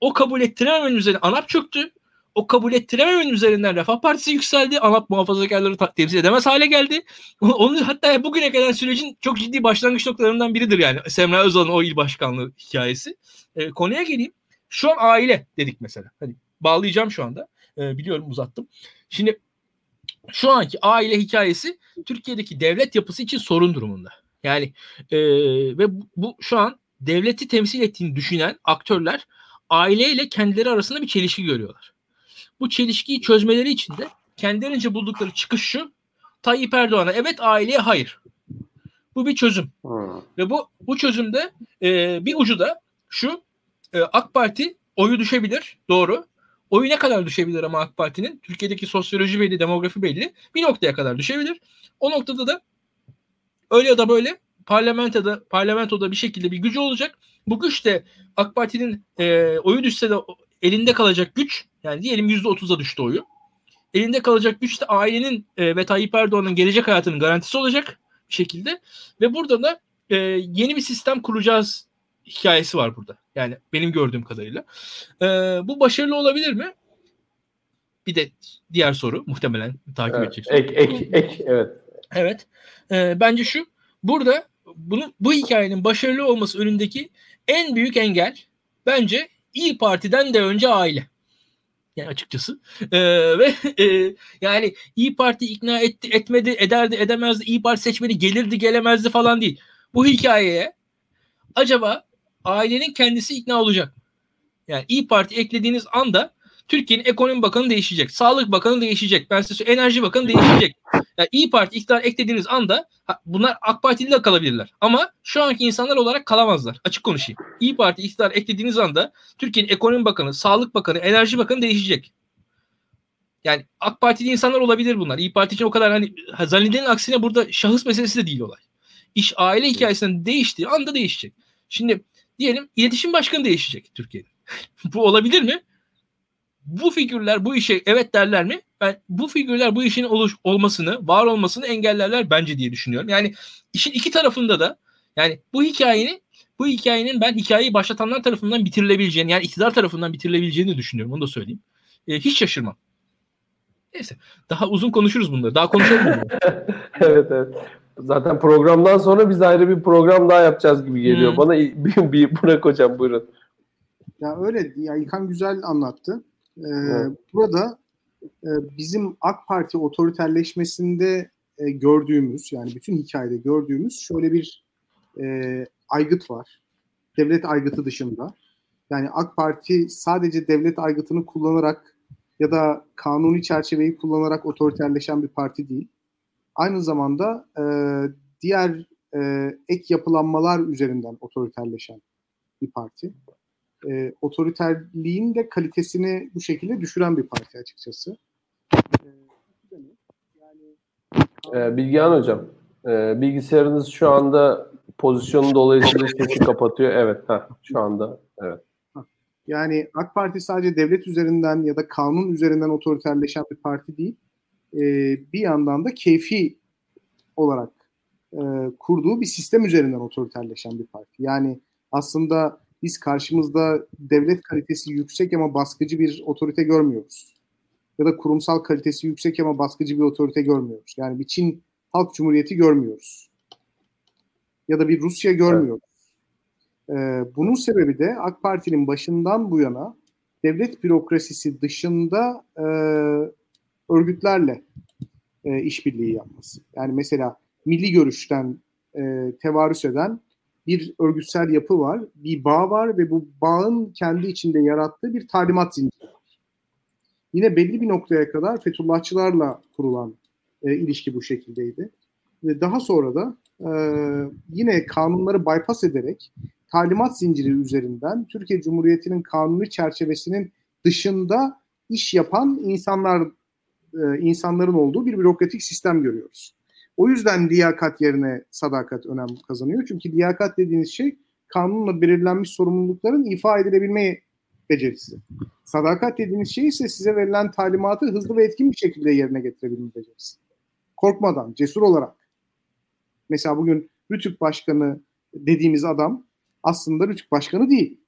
O kabul ettirememenin üzerine ANAP çöktü. O kabul ettirememenin üzerinden Refah Partisi yükseldi. ANAP muhafazakarları temsil edemez hale geldi. (laughs) Onun hatta bugüne kadar sürecin çok ciddi başlangıç noktalarından biridir yani. Semra Özal'ın o il başkanlığı hikayesi. E, konuya geleyim. Şu an aile dedik mesela. Hani bağlayacağım şu anda. E, biliyorum uzattım. Şimdi şu anki aile hikayesi Türkiye'deki devlet yapısı için sorun durumunda. Yani e, ve bu, bu şu an devleti temsil ettiğini düşünen aktörler aileyle kendileri arasında bir çelişki görüyorlar. Bu çelişkiyi çözmeleri için de kendilerince buldukları çıkış şu. Tayyip Erdoğan'a evet aileye hayır. Bu bir çözüm. Hmm. Ve bu bu çözümde e, bir ucu da şu e, AK Parti oyu düşebilir doğru Oyu ne kadar düşebilir ama AK Parti'nin? Türkiye'deki sosyoloji belli, demografi belli. Bir noktaya kadar düşebilir. O noktada da öyle ya da böyle parlamentoda parlamentoda bir şekilde bir gücü olacak. Bu güç de AK Parti'nin e, oyu düşse de elinde kalacak güç yani diyelim %30'a düştü oyu. Elinde kalacak güç de ailenin e, ve Tayyip Erdoğan'ın gelecek hayatının garantisi olacak bir şekilde. Ve burada da e, yeni bir sistem kuracağız hikayesi var burada. Yani benim gördüğüm kadarıyla. Ee, bu başarılı olabilir mi? Bir de diğer soru muhtemelen takip evet, edecek. Ek, ek, ek, evet. Evet. Ee, bence şu. Burada bunu bu hikayenin başarılı olması önündeki en büyük engel bence İyi Parti'den de önce aile. Yani açıkçası. Ee, ve e, yani İyi Parti ikna etti, etmedi, ederdi, edemezdi. İyi Parti seçmeni gelirdi, gelemezdi falan değil. Bu hikayeye acaba ailenin kendisi ikna olacak. Yani İyi Parti eklediğiniz anda Türkiye'nin ekonomi bakanı değişecek. Sağlık bakanı değişecek. Ben size enerji bakanı değişecek. Yani İyi Parti iktidar eklediğiniz anda bunlar AK Partili de kalabilirler. Ama şu anki insanlar olarak kalamazlar. Açık konuşayım. İyi Parti iktidar eklediğiniz anda Türkiye'nin ekonomi bakanı, sağlık bakanı, enerji bakanı değişecek. Yani AK Partili insanlar olabilir bunlar. İyi Parti için o kadar hani zannedenin aksine burada şahıs meselesi de değil olay. İş aile hikayesinden değiştiği anda değişecek. Şimdi diyelim iletişim başkanı değişecek Türkiye'nin. (laughs) bu olabilir mi? Bu figürler bu işe evet derler mi? Ben bu figürler bu işin oluş, olmasını, var olmasını engellerler bence diye düşünüyorum. Yani işin iki tarafında da yani bu hikayenin bu hikayenin ben hikayeyi başlatanlar tarafından bitirilebileceğini yani iktidar tarafından bitirilebileceğini düşünüyorum. Onu da söyleyeyim. E, hiç şaşırmam. Neyse. Daha uzun konuşuruz bunları. Daha konuşalım (laughs) evet evet. Zaten programdan sonra biz ayrı bir program daha yapacağız gibi geliyor. Hmm. Bana bir, bir Burak hocam buyurun. Ya öyle ya İlkan güzel anlattı. Ee, evet. Burada e, bizim AK Parti otoriterleşmesinde e, gördüğümüz yani bütün hikayede gördüğümüz şöyle bir e, aygıt var. Devlet aygıtı dışında. Yani AK Parti sadece devlet aygıtını kullanarak ya da kanuni çerçeveyi kullanarak otoriterleşen bir parti değil. Aynı zamanda e, diğer e, ek yapılanmalar üzerinden otoriterleşen bir parti. E, otoriterliğin de kalitesini bu şekilde düşüren bir parti açıkçası. E, Bilgehan Hocam, e, bilgisayarınız şu anda pozisyonu dolayısıyla sesi kapatıyor. Evet, heh, şu anda evet. Yani AK Parti sadece devlet üzerinden ya da kanun üzerinden otoriterleşen bir parti değil. E, bir yandan da keyfi olarak e, kurduğu bir sistem üzerinden otoriterleşen bir parti. Yani aslında biz karşımızda devlet kalitesi yüksek ama baskıcı bir otorite görmüyoruz. Ya da kurumsal kalitesi yüksek ama baskıcı bir otorite görmüyoruz. Yani bir Çin Halk Cumhuriyeti görmüyoruz. Ya da bir Rusya görmüyoruz. Ee, bunun sebebi de AK Parti'nin başından bu yana devlet bürokrasisi dışında e, örgütlerle e, işbirliği yapması. Yani mesela milli görüşten e, tevarüs eden bir örgütsel yapı var, bir bağ var ve bu bağın kendi içinde yarattığı bir talimat zinciri. Yine belli bir noktaya kadar Fethullahçılarla kurulan e, ilişki bu şekildeydi. Ve daha sonra da e, yine kanunları bypass ederek talimat zinciri üzerinden Türkiye Cumhuriyeti'nin kanuni çerçevesinin dışında iş yapan insanlar e, insanların olduğu bir bürokratik sistem görüyoruz. O yüzden liyakat yerine sadakat önem kazanıyor. Çünkü liyakat dediğiniz şey kanunla belirlenmiş sorumlulukların ifa edilebilme becerisi. Sadakat dediğiniz şey ise size verilen talimatı hızlı ve etkin bir şekilde yerine getirebilme becerisi. Korkmadan, cesur olarak. Mesela bugün Rütük Başkanı dediğimiz adam aslında Rütük Başkanı değil.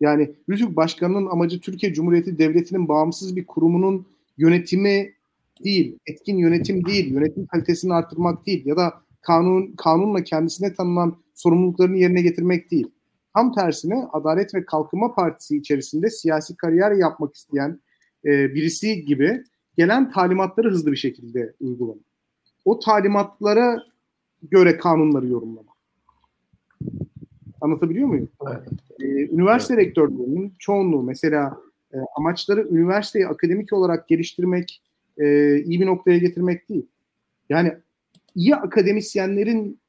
Yani Rütük Başkanı'nın amacı Türkiye Cumhuriyeti Devleti'nin bağımsız bir kurumunun yönetimi değil, etkin yönetim değil, yönetim kalitesini arttırmak değil ya da kanun kanunla kendisine tanınan sorumluluklarını yerine getirmek değil. Tam tersine Adalet ve Kalkınma Partisi içerisinde siyasi kariyer yapmak isteyen e, birisi gibi gelen talimatları hızlı bir şekilde uygulamak. O talimatlara göre kanunları yorumlamak. Anlatabiliyor muyum? Evet. Ee, üniversite evet. rektörlüğünün çoğunluğu mesela e, amaçları üniversiteyi akademik olarak geliştirmek, e, iyi bir noktaya getirmek değil. Yani iyi akademisyenlerin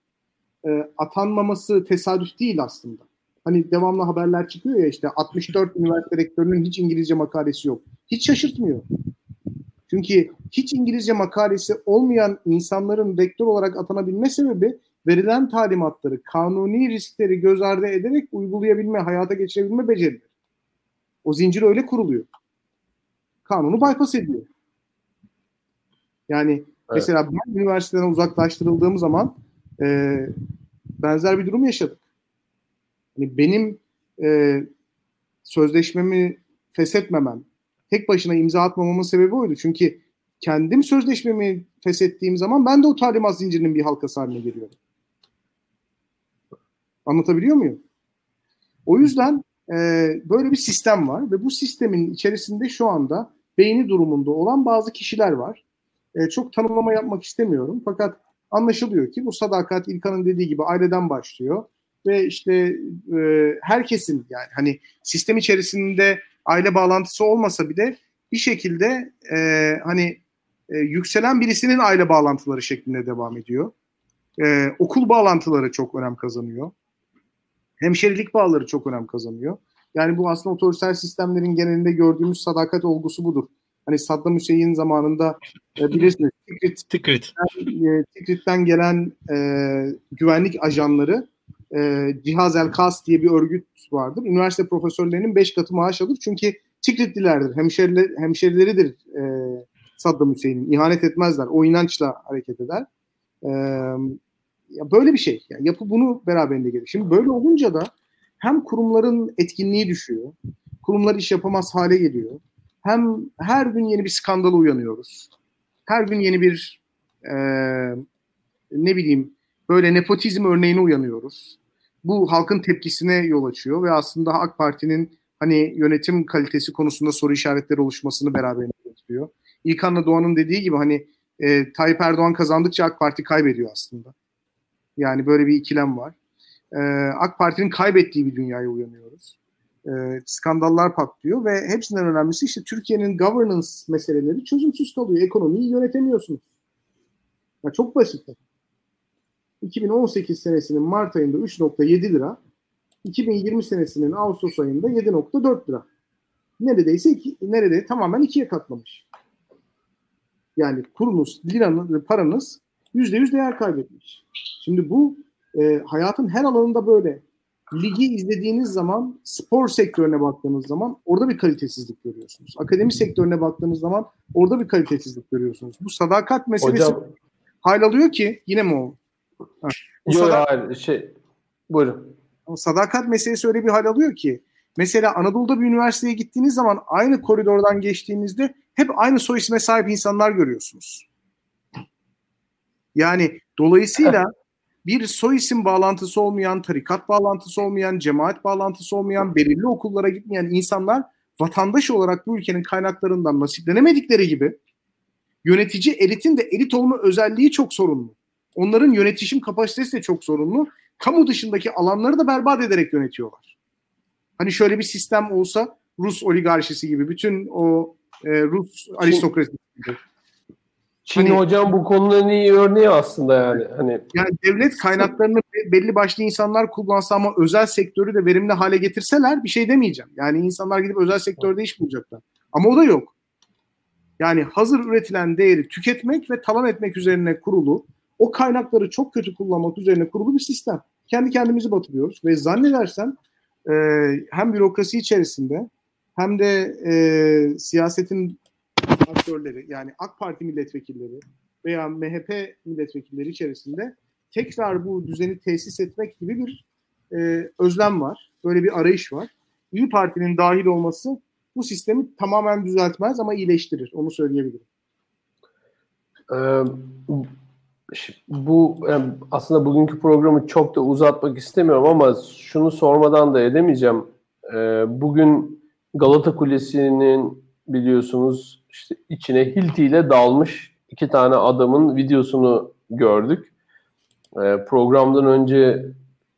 e, atanmaması tesadüf değil aslında. Hani devamlı haberler çıkıyor ya işte 64 (laughs) üniversite rektörünün hiç İngilizce makalesi yok. Hiç şaşırtmıyor. Çünkü hiç İngilizce makalesi olmayan insanların rektör olarak atanabilme sebebi verilen talimatları, kanuni riskleri göz ardı ederek uygulayabilme, hayata geçirebilme becerileri. O zincir öyle kuruluyor. Kanunu bypass ediyor. Yani evet. mesela ben üniversiteden uzaklaştırıldığım zaman e, benzer bir durum yaşadık. Yani benim e, sözleşmemi feshetmemem, tek başına imza atmamamın sebebi oydu. Çünkü kendim sözleşmemi feshettiğim zaman ben de o talimat zincirinin bir halkası haline geliyorum. Anlatabiliyor muyum? O yüzden e, böyle bir sistem var ve bu sistemin içerisinde şu anda beyni durumunda olan bazı kişiler var. E, çok tanımlama yapmak istemiyorum fakat anlaşılıyor ki bu sadakat İlkan'ın dediği gibi aileden başlıyor ve işte e, herkesin yani hani sistem içerisinde aile bağlantısı olmasa bile bir şekilde e, hani e, yükselen birisinin aile bağlantıları şeklinde devam ediyor. E, okul bağlantıları çok önem kazanıyor. Hemşerilik bağları çok önem kazanıyor. Yani bu aslında otoriter sistemlerin genelinde gördüğümüz sadakat olgusu budur. Hani Saddam Hüseyin zamanında e, bilirsiniz Tikrit, Tikrit. e, Tikrit'ten gelen e, güvenlik ajanları e, Cihaz El Kas diye bir örgüt vardır. Üniversite profesörlerinin 5 katı maaş alır. Çünkü Tikritlilerdir, hemşeriler, hemşerileridir e, Saddam Hüseyin'in. İhanet etmezler. O inançla hareket eder. E, ya böyle bir şey. Yani yapı bunu beraberinde gelir. Şimdi böyle olunca da hem kurumların etkinliği düşüyor. Kurumlar iş yapamaz hale geliyor. Hem her gün yeni bir skandala uyanıyoruz. Her gün yeni bir e, ne bileyim böyle nepotizm örneğine uyanıyoruz. Bu halkın tepkisine yol açıyor ve aslında AK Parti'nin hani yönetim kalitesi konusunda soru işaretleri oluşmasını beraberinde getiriyor. İlkan'la Doğan'ın dediği gibi hani e, Tayyip Erdoğan kazandıkça AK Parti kaybediyor aslında. Yani böyle bir ikilem var. E, AK Parti'nin kaybettiği bir dünyaya uyanıyoruz. E, skandallar patlıyor ve hepsinden önemlisi işte Türkiye'nin governance meseleleri çözümsüz kalıyor. Ekonomiyi yönetemiyorsunuz. Ya çok basit. 2018 senesinin Mart ayında 3.7 lira, 2020 senesinin Ağustos ayında 7.4 lira. Neredeyse iki, nerede tamamen ikiye katlamış. Yani kurunuz, liranız, paranız %100 değer kaybetmiş. Şimdi bu e, hayatın her alanında böyle. Ligi izlediğiniz zaman, spor sektörüne baktığınız zaman orada bir kalitesizlik görüyorsunuz. Akademi sektörüne baktığınız zaman orada bir kalitesizlik görüyorsunuz. Bu sadakat meselesi Hocam, hal alıyor ki yine mi o? Ha. Yok sada- hayır şey buyurun. Sadakat meselesi öyle bir hal alıyor ki mesela Anadolu'da bir üniversiteye gittiğiniz zaman aynı koridordan geçtiğinizde hep aynı soy isme sahip insanlar görüyorsunuz. Yani dolayısıyla (laughs) bir soy isim bağlantısı olmayan, tarikat bağlantısı olmayan, cemaat bağlantısı olmayan, belirli okullara gitmeyen insanlar vatandaş olarak bu ülkenin kaynaklarından nasiplenemedikleri gibi yönetici elitin de elit olma özelliği çok sorunlu. Onların yönetişim kapasitesi de çok sorunlu. Kamu dışındaki alanları da berbat ederek yönetiyorlar. Hani şöyle bir sistem olsa Rus oligarşisi gibi bütün o e, Rus aristokrasisi gibi. Çin Hani- hocam bu konuların iyi örneği aslında yani. Hani Yani devlet kaynaklarını be- belli başlı insanlar kullansa ama özel sektörü de verimli hale getirseler bir şey demeyeceğim. Yani insanlar gidip özel sektörde iş bulacaklar. Ama o da yok. Yani hazır üretilen değeri tüketmek ve talan etmek üzerine kurulu, o kaynakları çok kötü kullanmak üzerine kurulu bir sistem. Kendi kendimizi batırıyoruz ve zannedersem e, hem bürokrasi içerisinde hem de e, siyasetin aktörleri yani AK Parti milletvekilleri veya MHP milletvekilleri içerisinde tekrar bu düzeni tesis etmek gibi bir e, özlem var. Böyle bir arayış var. İyi Parti'nin dahil olması bu sistemi tamamen düzeltmez ama iyileştirir. Onu söyleyebilirim. Ee, bu aslında bugünkü programı çok da uzatmak istemiyorum ama şunu sormadan da edemeyeceğim. Ee, bugün Galata Kulesi'nin biliyorsunuz işte içine Hilti ile dalmış iki tane adamın videosunu gördük. Ee, programdan önce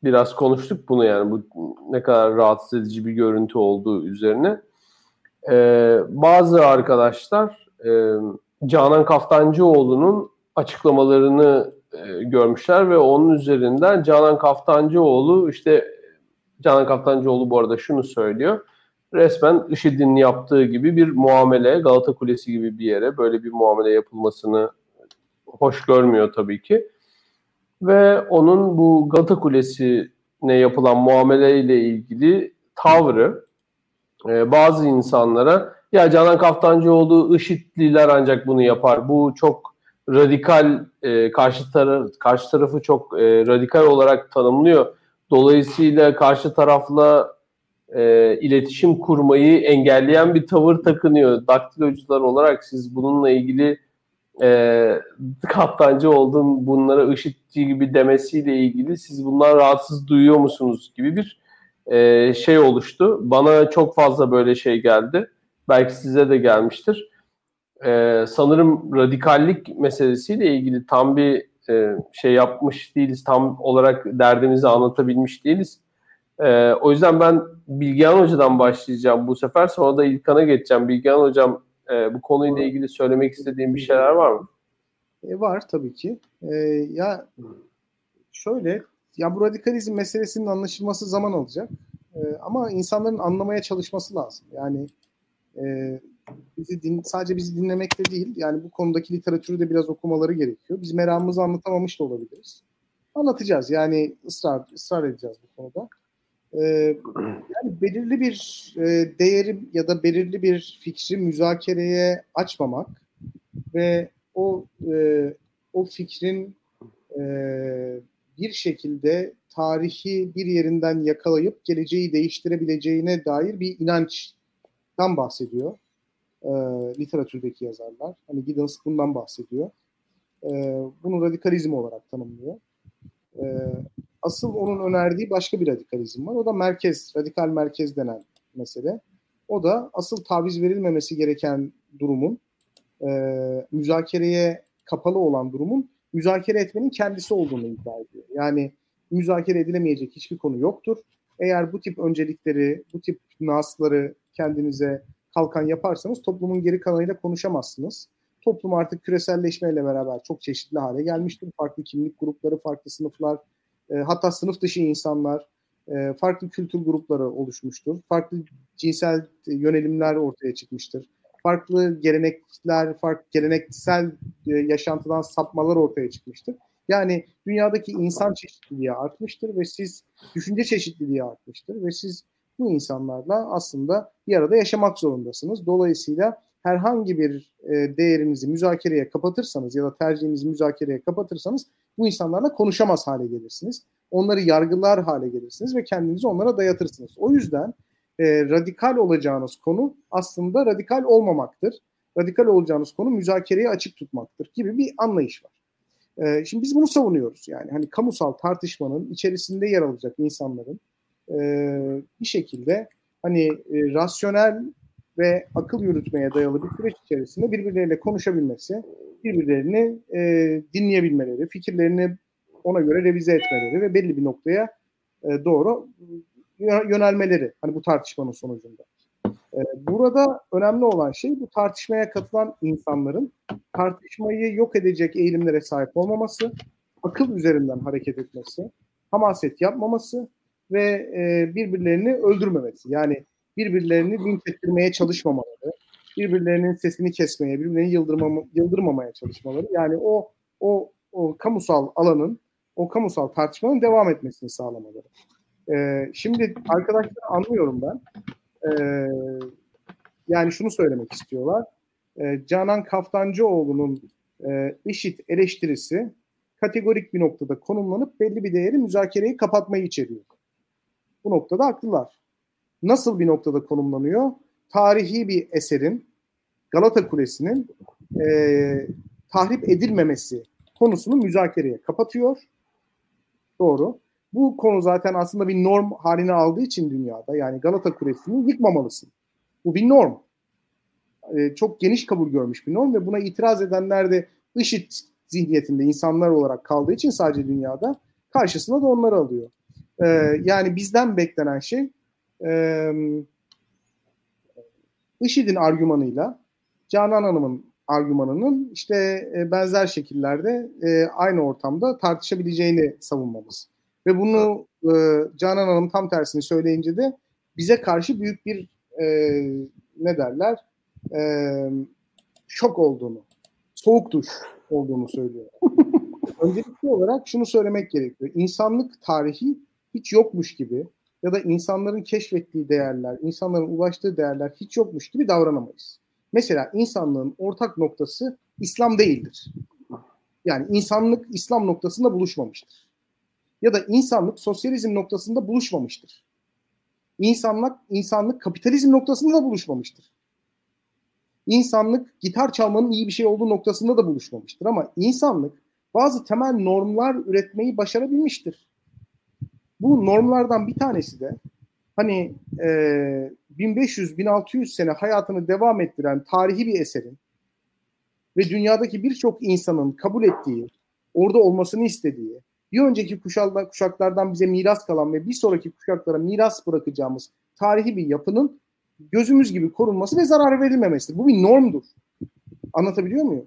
biraz konuştuk bunu yani bu ne kadar rahatsız edici bir görüntü olduğu üzerine. Ee, bazı arkadaşlar e, Canan Kaftancıoğlu'nun açıklamalarını e, görmüşler ve onun üzerinden Canan Kaftancıoğlu işte Canan Kaftancıoğlu bu arada şunu söylüyor. Resmen IŞİD'in yaptığı gibi bir muamele Galata Kulesi gibi bir yere böyle bir muamele yapılmasını hoş görmüyor tabii ki. Ve onun bu Galata Kulesi'ne yapılan muameleyle ilgili tavrı e, bazı insanlara ya Canan Kaftancıoğlu IŞİD'liler ancak bunu yapar. Bu çok radikal e, karşı taraf karşı tarafı çok e, radikal olarak tanımlıyor. Dolayısıyla karşı tarafla e, iletişim kurmayı engelleyen bir tavır takınıyor. Daktilocular olarak siz bununla ilgili e, kaptancı oldun bunlara IŞİD'ci gibi demesiyle ilgili siz bundan rahatsız duyuyor musunuz gibi bir e, şey oluştu. Bana çok fazla böyle şey geldi. Belki size de gelmiştir. E, sanırım radikallik meselesiyle ilgili tam bir e, şey yapmış değiliz. Tam olarak derdimizi anlatabilmiş değiliz. E, o yüzden ben Bilgehan Hoca'dan başlayacağım bu sefer. Sonra da İlkan'a geçeceğim. Bilgehan Hocam E, bu konuyla ilgili söylemek istediğin bir şeyler var mı? E, var tabii ki. E, ya şöyle, ya bu radikalizm meselesinin anlaşılması zaman alacak. E, ama insanların anlamaya çalışması lazım. Yani e, bizi din, sadece bizi dinlemekte değil, yani bu konudaki literatürü de biraz okumaları gerekiyor. Biz meramımızı anlatamamış da olabiliriz. Anlatacağız. Yani ısrar ısrar edeceğiz bu konuda. Ee, yani belirli bir e, değeri ya da belirli bir fikri müzakereye açmamak ve o e, o fikrin e, bir şekilde tarihi bir yerinden yakalayıp geleceği değiştirebileceğine dair bir inançtan bahsediyor e, literatürdeki yazarlar. Hani Giddens bundan bahsediyor. E, bunu radikalizm olarak tanımlıyor. E, asıl onun önerdiği başka bir radikalizm var. O da merkez, radikal merkez denen mesele. O da asıl taviz verilmemesi gereken durumun, e, müzakereye kapalı olan durumun müzakere etmenin kendisi olduğunu iddia ediyor. Yani müzakere edilemeyecek hiçbir konu yoktur. Eğer bu tip öncelikleri, bu tip nasları kendinize kalkan yaparsanız toplumun geri kalanıyla konuşamazsınız. Toplum artık küreselleşmeyle beraber çok çeşitli hale gelmiştir. Farklı kimlik grupları, farklı sınıflar, e, hatta sınıf dışı insanlar, e, farklı kültür grupları oluşmuştur. Farklı cinsel yönelimler ortaya çıkmıştır. Farklı gelenekler, farklı geleneksel e, yaşantıdan sapmalar ortaya çıkmıştır. Yani dünyadaki insan çeşitliliği artmıştır ve siz düşünce çeşitliliği artmıştır ve siz bu insanlarla aslında bir arada yaşamak zorundasınız. Dolayısıyla herhangi bir e, değerinizi müzakereye kapatırsanız ya da tercihinizi müzakereye kapatırsanız bu insanlarla konuşamaz hale gelirsiniz. Onları yargılar hale gelirsiniz ve kendinizi onlara dayatırsınız. O yüzden e, radikal olacağınız konu aslında radikal olmamaktır. Radikal olacağınız konu müzakereye açık tutmaktır gibi bir anlayış var. E, şimdi biz bunu savunuyoruz yani hani kamusal tartışmanın içerisinde yer alacak insanların e, bir şekilde hani e, rasyonel ve akıl yürütmeye dayalı bir süreç içerisinde birbirleriyle konuşabilmesi, birbirlerini e, dinleyebilmeleri, fikirlerini ona göre revize etmeleri ve belli bir noktaya e, doğru yönelmeleri hani bu tartışmanın sonucunda. E, burada önemli olan şey bu tartışmaya katılan insanların tartışmayı yok edecek eğilimlere sahip olmaması, akıl üzerinden hareket etmesi, hamaset yapmaması ve e, birbirlerini öldürmemesi. Yani birbirlerini linç ettirmeye çalışmamaları, birbirlerinin sesini kesmeye, birbirlerini yıldırmama, yıldırmamaya çalışmaları. Yani o o o kamusal alanın, o kamusal tartışmanın devam etmesini sağlamaları. Ee, şimdi arkadaşlar anlıyorum ben. Ee, yani şunu söylemek istiyorlar. Ee, Canan Kaftancıoğlu'nun e, IŞİD eleştirisi kategorik bir noktada konumlanıp belli bir değeri müzakereyi kapatmayı içeriyor. Bu noktada haklılar. Nasıl bir noktada konumlanıyor? Tarihi bir eserin Galata Kulesi'nin e, tahrip edilmemesi konusunu müzakereye kapatıyor. Doğru. Bu konu zaten aslında bir norm haline aldığı için dünyada yani Galata Kulesi'ni yıkmamalısın. Bu bir norm. Ee, çok geniş kabul görmüş bir norm ve buna itiraz edenler de IŞİD zihniyetinde insanlar olarak kaldığı için sadece dünyada karşısına da onları alıyor. Ee, yani bizden beklenen şey e, IŞİD'in argümanıyla Canan Hanım'ın argümanının işte e, benzer şekillerde e, aynı ortamda tartışabileceğini savunmamız. Ve bunu e, Canan Hanım tam tersini söyleyince de bize karşı büyük bir e, ne derler e, şok olduğunu, soğuk duş olduğunu söylüyor. (laughs) Öncelikli olarak şunu söylemek gerekiyor. İnsanlık tarihi hiç yokmuş gibi ya da insanların keşfettiği değerler, insanların ulaştığı değerler hiç yokmuş gibi davranamayız. Mesela insanlığın ortak noktası İslam değildir. Yani insanlık İslam noktasında buluşmamıştır. Ya da insanlık sosyalizm noktasında buluşmamıştır. İnsanlık insanlık kapitalizm noktasında da buluşmamıştır. İnsanlık gitar çalmanın iyi bir şey olduğu noktasında da buluşmamıştır ama insanlık bazı temel normlar üretmeyi başarabilmiştir. Bu normlardan bir tanesi de hani e, 1500-1600 sene hayatını devam ettiren tarihi bir eserin ve dünyadaki birçok insanın kabul ettiği, orada olmasını istediği, bir önceki kuşaklar, kuşaklardan bize miras kalan ve bir sonraki kuşaklara miras bırakacağımız tarihi bir yapının gözümüz gibi korunması ve zarar verilmemesidir. Bu bir normdur. Anlatabiliyor muyum?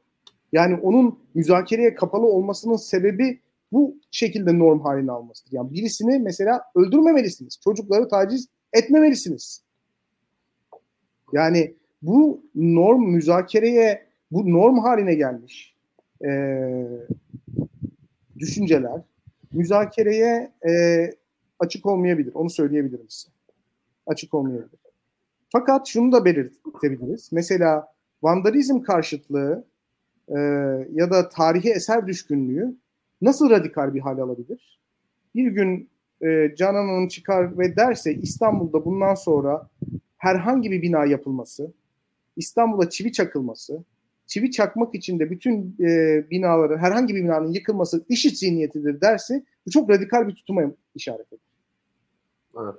Yani onun müzakereye kapalı olmasının sebebi bu şekilde norm haline almasıdır. Yani birisini mesela öldürmemelisiniz. Çocukları taciz etmemelisiniz. Yani bu norm müzakereye, bu norm haline gelmiş e, düşünceler müzakereye e, açık olmayabilir. Onu söyleyebilirim size. Açık olmayabilir. Fakat şunu da belirtebiliriz. Mesela vandalizm karşıtlığı e, ya da tarihi eser düşkünlüğü nasıl radikal bir hal alabilir? Bir gün e, Canan Hanım çıkar ve derse İstanbul'da bundan sonra herhangi bir bina yapılması, İstanbul'a çivi çakılması, çivi çakmak için de bütün e, binaların, herhangi bir binanın yıkılması IŞİD zihniyetidir derse bu çok radikal bir tutuma işaret eder. Evet.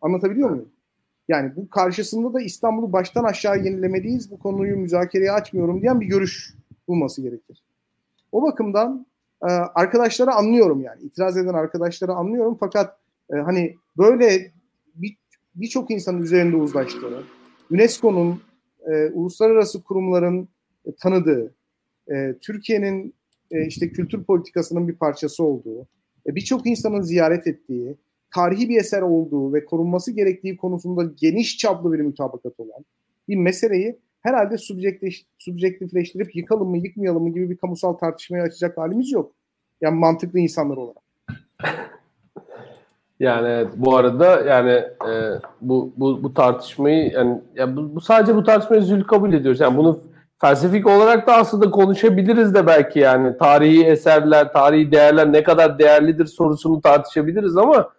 Anlatabiliyor evet. muyum? Yani bu karşısında da İstanbul'u baştan aşağı yenilemeliyiz, bu konuyu müzakereye açmıyorum diyen bir görüş bulması gerekir. O bakımdan e, arkadaşları anlıyorum yani. itiraz eden arkadaşları anlıyorum fakat e, hani böyle birçok bir insanın üzerinde uzlaştığı, UNESCO'nun, e, uluslararası kurumların e, tanıdığı, e, Türkiye'nin e, işte kültür politikasının bir parçası olduğu, e, birçok insanın ziyaret ettiği, tarihi bir eser olduğu ve korunması gerektiği konusunda geniş çaplı bir mutabakat olan bir meseleyi herhalde subjektif, subjektifleştirip yıkalım mı yıkmayalım mı gibi bir kamusal tartışmaya açacak halimiz yok. Yani mantıklı insanlar olarak. (laughs) Yani bu arada yani e, bu, bu bu tartışmayı yani, yani bu, bu sadece bu tartışmayı zül kabul ediyoruz. Yani bunu felsefik olarak da aslında konuşabiliriz de belki yani tarihi eserler, tarihi değerler ne kadar değerlidir sorusunu tartışabiliriz ama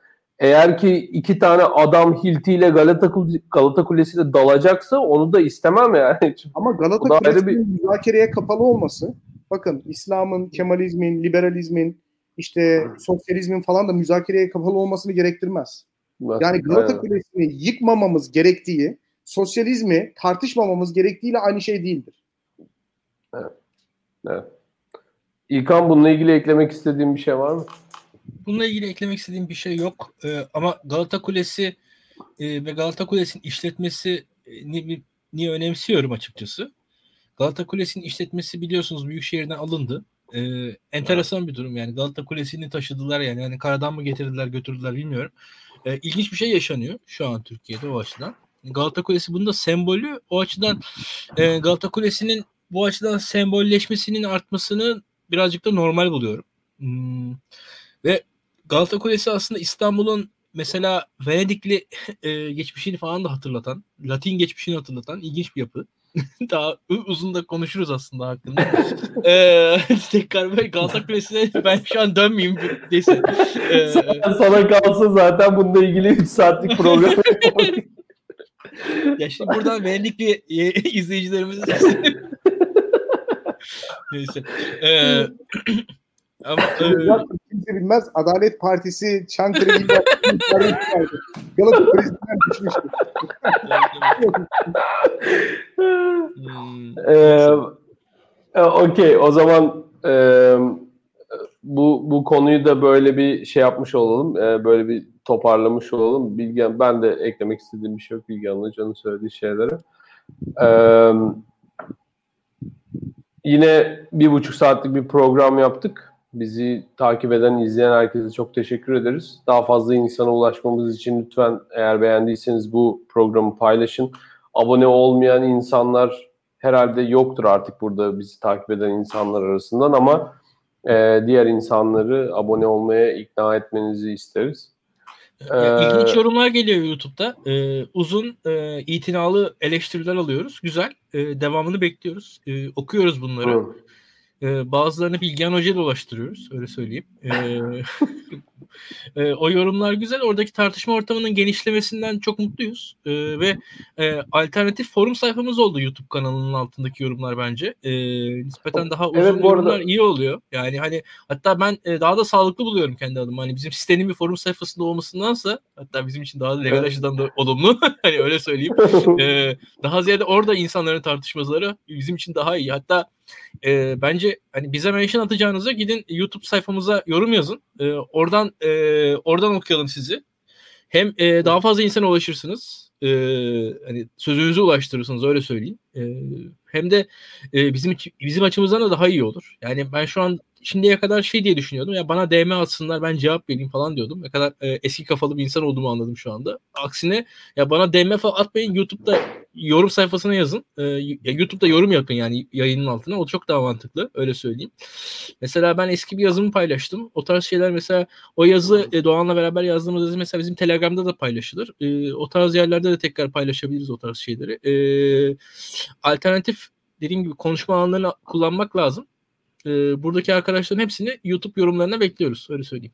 eğer ki iki tane adam Hilti ile Galata, Galata Kulesi'ne dalacaksa onu da istemem yani. (laughs) Ama Galata Kulesi'nin bir... müzakereye kapalı olması bakın İslam'ın, Kemalizmin, liberalizmin, işte sosyalizmin falan da müzakereye kapalı olmasını gerektirmez. Yani Galata Kulesi'ni yıkmamamız gerektiği, sosyalizmi tartışmamamız gerektiğiyle aynı şey değildir. Evet. evet. İlkan bununla ilgili eklemek istediğim bir şey var mı? Bununla ilgili eklemek istediğim bir şey yok. Ee, ama Galata Kulesi e, ve Galata Kulesi'nin işletmesi ni, niye önemsiyorum açıkçası. Galata Kulesi'nin işletmesi biliyorsunuz büyük şehirden alındı. Ee, enteresan bir durum yani. Galata Kulesi'ni taşıdılar yani. yani karadan mı getirdiler götürdüler bilmiyorum. Ee, ilginç bir şey yaşanıyor şu an Türkiye'de o açıdan. Galata Kulesi bunun da sembolü. O açıdan e, Galata Kulesi'nin bu açıdan sembolleşmesinin artmasını birazcık da normal buluyorum. Hmm. Ve Galata Kulesi aslında İstanbul'un mesela Venedikli (laughs) e, geçmişini falan da hatırlatan, Latin geçmişini hatırlatan ilginç bir yapı. (laughs) Daha uzun da konuşuruz aslında hakkında. ee, (laughs) tekrar böyle Galata Kulesi'ne ben şu an dönmeyeyim. Neyse. Ee, sana, sana kalsa zaten bununla ilgili 3 saatlik program Ya şimdi buradan Venedikli izleyicilerimize Neyse. Ee, (clears throat) ama e... kimse bilmez. Adalet Partisi Çankırı İl Galata Kulesi'nden düşmüştü. ee, Okey o zaman e, bu bu konuyu da böyle bir şey yapmış olalım. E, böyle bir toparlamış olalım. Bilgen ben de eklemek istediğim bir şey yok Bilgen Hoca'nın söylediği şeylere. Eee Yine bir buçuk saatlik bir program yaptık. Bizi takip eden, izleyen herkese çok teşekkür ederiz. Daha fazla insana ulaşmamız için lütfen eğer beğendiyseniz bu programı paylaşın. Abone olmayan insanlar herhalde yoktur artık burada bizi takip eden insanlar arasından ama e, diğer insanları abone olmaya ikna etmenizi isteriz. Ya, ilginç yorumlar geliyor YouTube'da. Ee, uzun, e, itinalı eleştiriler alıyoruz. Güzel. E, devamını bekliyoruz. E, okuyoruz bunları. Hı. E, bazılarını Bilgehan Hoca'ya ulaştırıyoruz. Öyle söyleyeyim. E, (laughs) e, o yorumlar güzel. Oradaki tartışma ortamının genişlemesinden çok mutluyuz. E, ve e, alternatif forum sayfamız oldu YouTube kanalının altındaki yorumlar bence. E, nispeten daha uzun evet, yorumlar arada... iyi oluyor. Yani hani hatta ben e, daha da sağlıklı buluyorum kendi adıma. Hani bizim sitenin bir forum sayfasında olmasındansa hatta bizim için daha legal açıdan da olumlu. (laughs) hani öyle söyleyeyim. (laughs) E, daha ziyade orada insanların tartışmaları bizim için daha iyi. Hatta e, bence hani bize mention atacağınıza gidin YouTube sayfamıza yorum yazın. E, oradan e, oradan okuyalım sizi. hem e, daha fazla insana ulaşırsınız. E, hani sözünüzü ulaştırırsınız öyle söyleyeyim. E, hem de e, bizim bizim açımızdan da daha iyi olur. Yani ben şu an şimdiye kadar şey diye düşünüyordum. Ya bana DM atsınlar ben cevap vereyim falan diyordum. Ne kadar e, eski kafalı bir insan olduğumu anladım şu anda. Aksine ya bana DM falan atmayın YouTube'da yorum sayfasına yazın. E, YouTube'da yorum yapın yani yayının altına. O çok daha mantıklı öyle söyleyeyim. Mesela ben eski bir yazımı paylaştım. O tarz şeyler mesela o yazı e, Doğan'la beraber yazdığımız yazı mesela bizim Telegram'da da paylaşılır. E, o tarz yerlerde de tekrar paylaşabiliriz o tarz şeyleri. E, alternatif dediğim gibi konuşma alanlarını kullanmak lazım. E, buradaki arkadaşların hepsini YouTube yorumlarına bekliyoruz. Öyle söyleyeyim.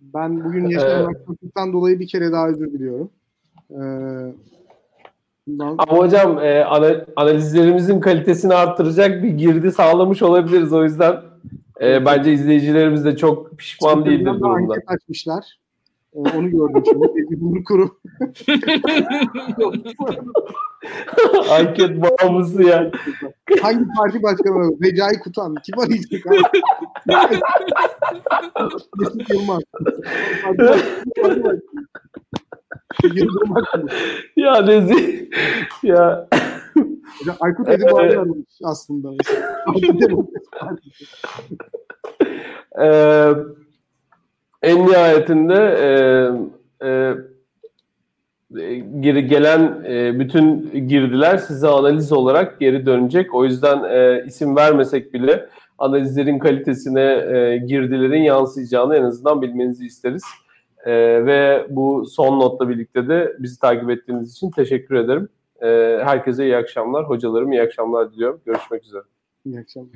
Ben bugün yaşanan haksızlıktan dolayı bir kere daha özür diliyorum. Ee, bundan... Ama hocam e, ana, analizlerimizin kalitesini arttıracak bir girdi sağlamış olabiliriz. O yüzden e, bence izleyicilerimiz de çok pişman değildir durumda. Anket açmışlar. Onu gördüm şimdi. Bunu kuru. Anket bağımlısı ya. Hangi parti başkanı? Recai Kutan. Kim arayacak abi? Mesut Yılmaz. ya Nezi. ya. Hocam Aykut aramış aslında. ee, en nihayetinde e, e, geri gelen e, bütün girdiler size analiz olarak geri dönecek. O yüzden e, isim vermesek bile analizlerin kalitesine e, girdilerin yansıyacağını en azından bilmenizi isteriz. E, ve bu son notla birlikte de bizi takip ettiğiniz için teşekkür ederim. E, herkese iyi akşamlar. Hocalarım iyi akşamlar diliyorum. Görüşmek üzere. İyi akşamlar.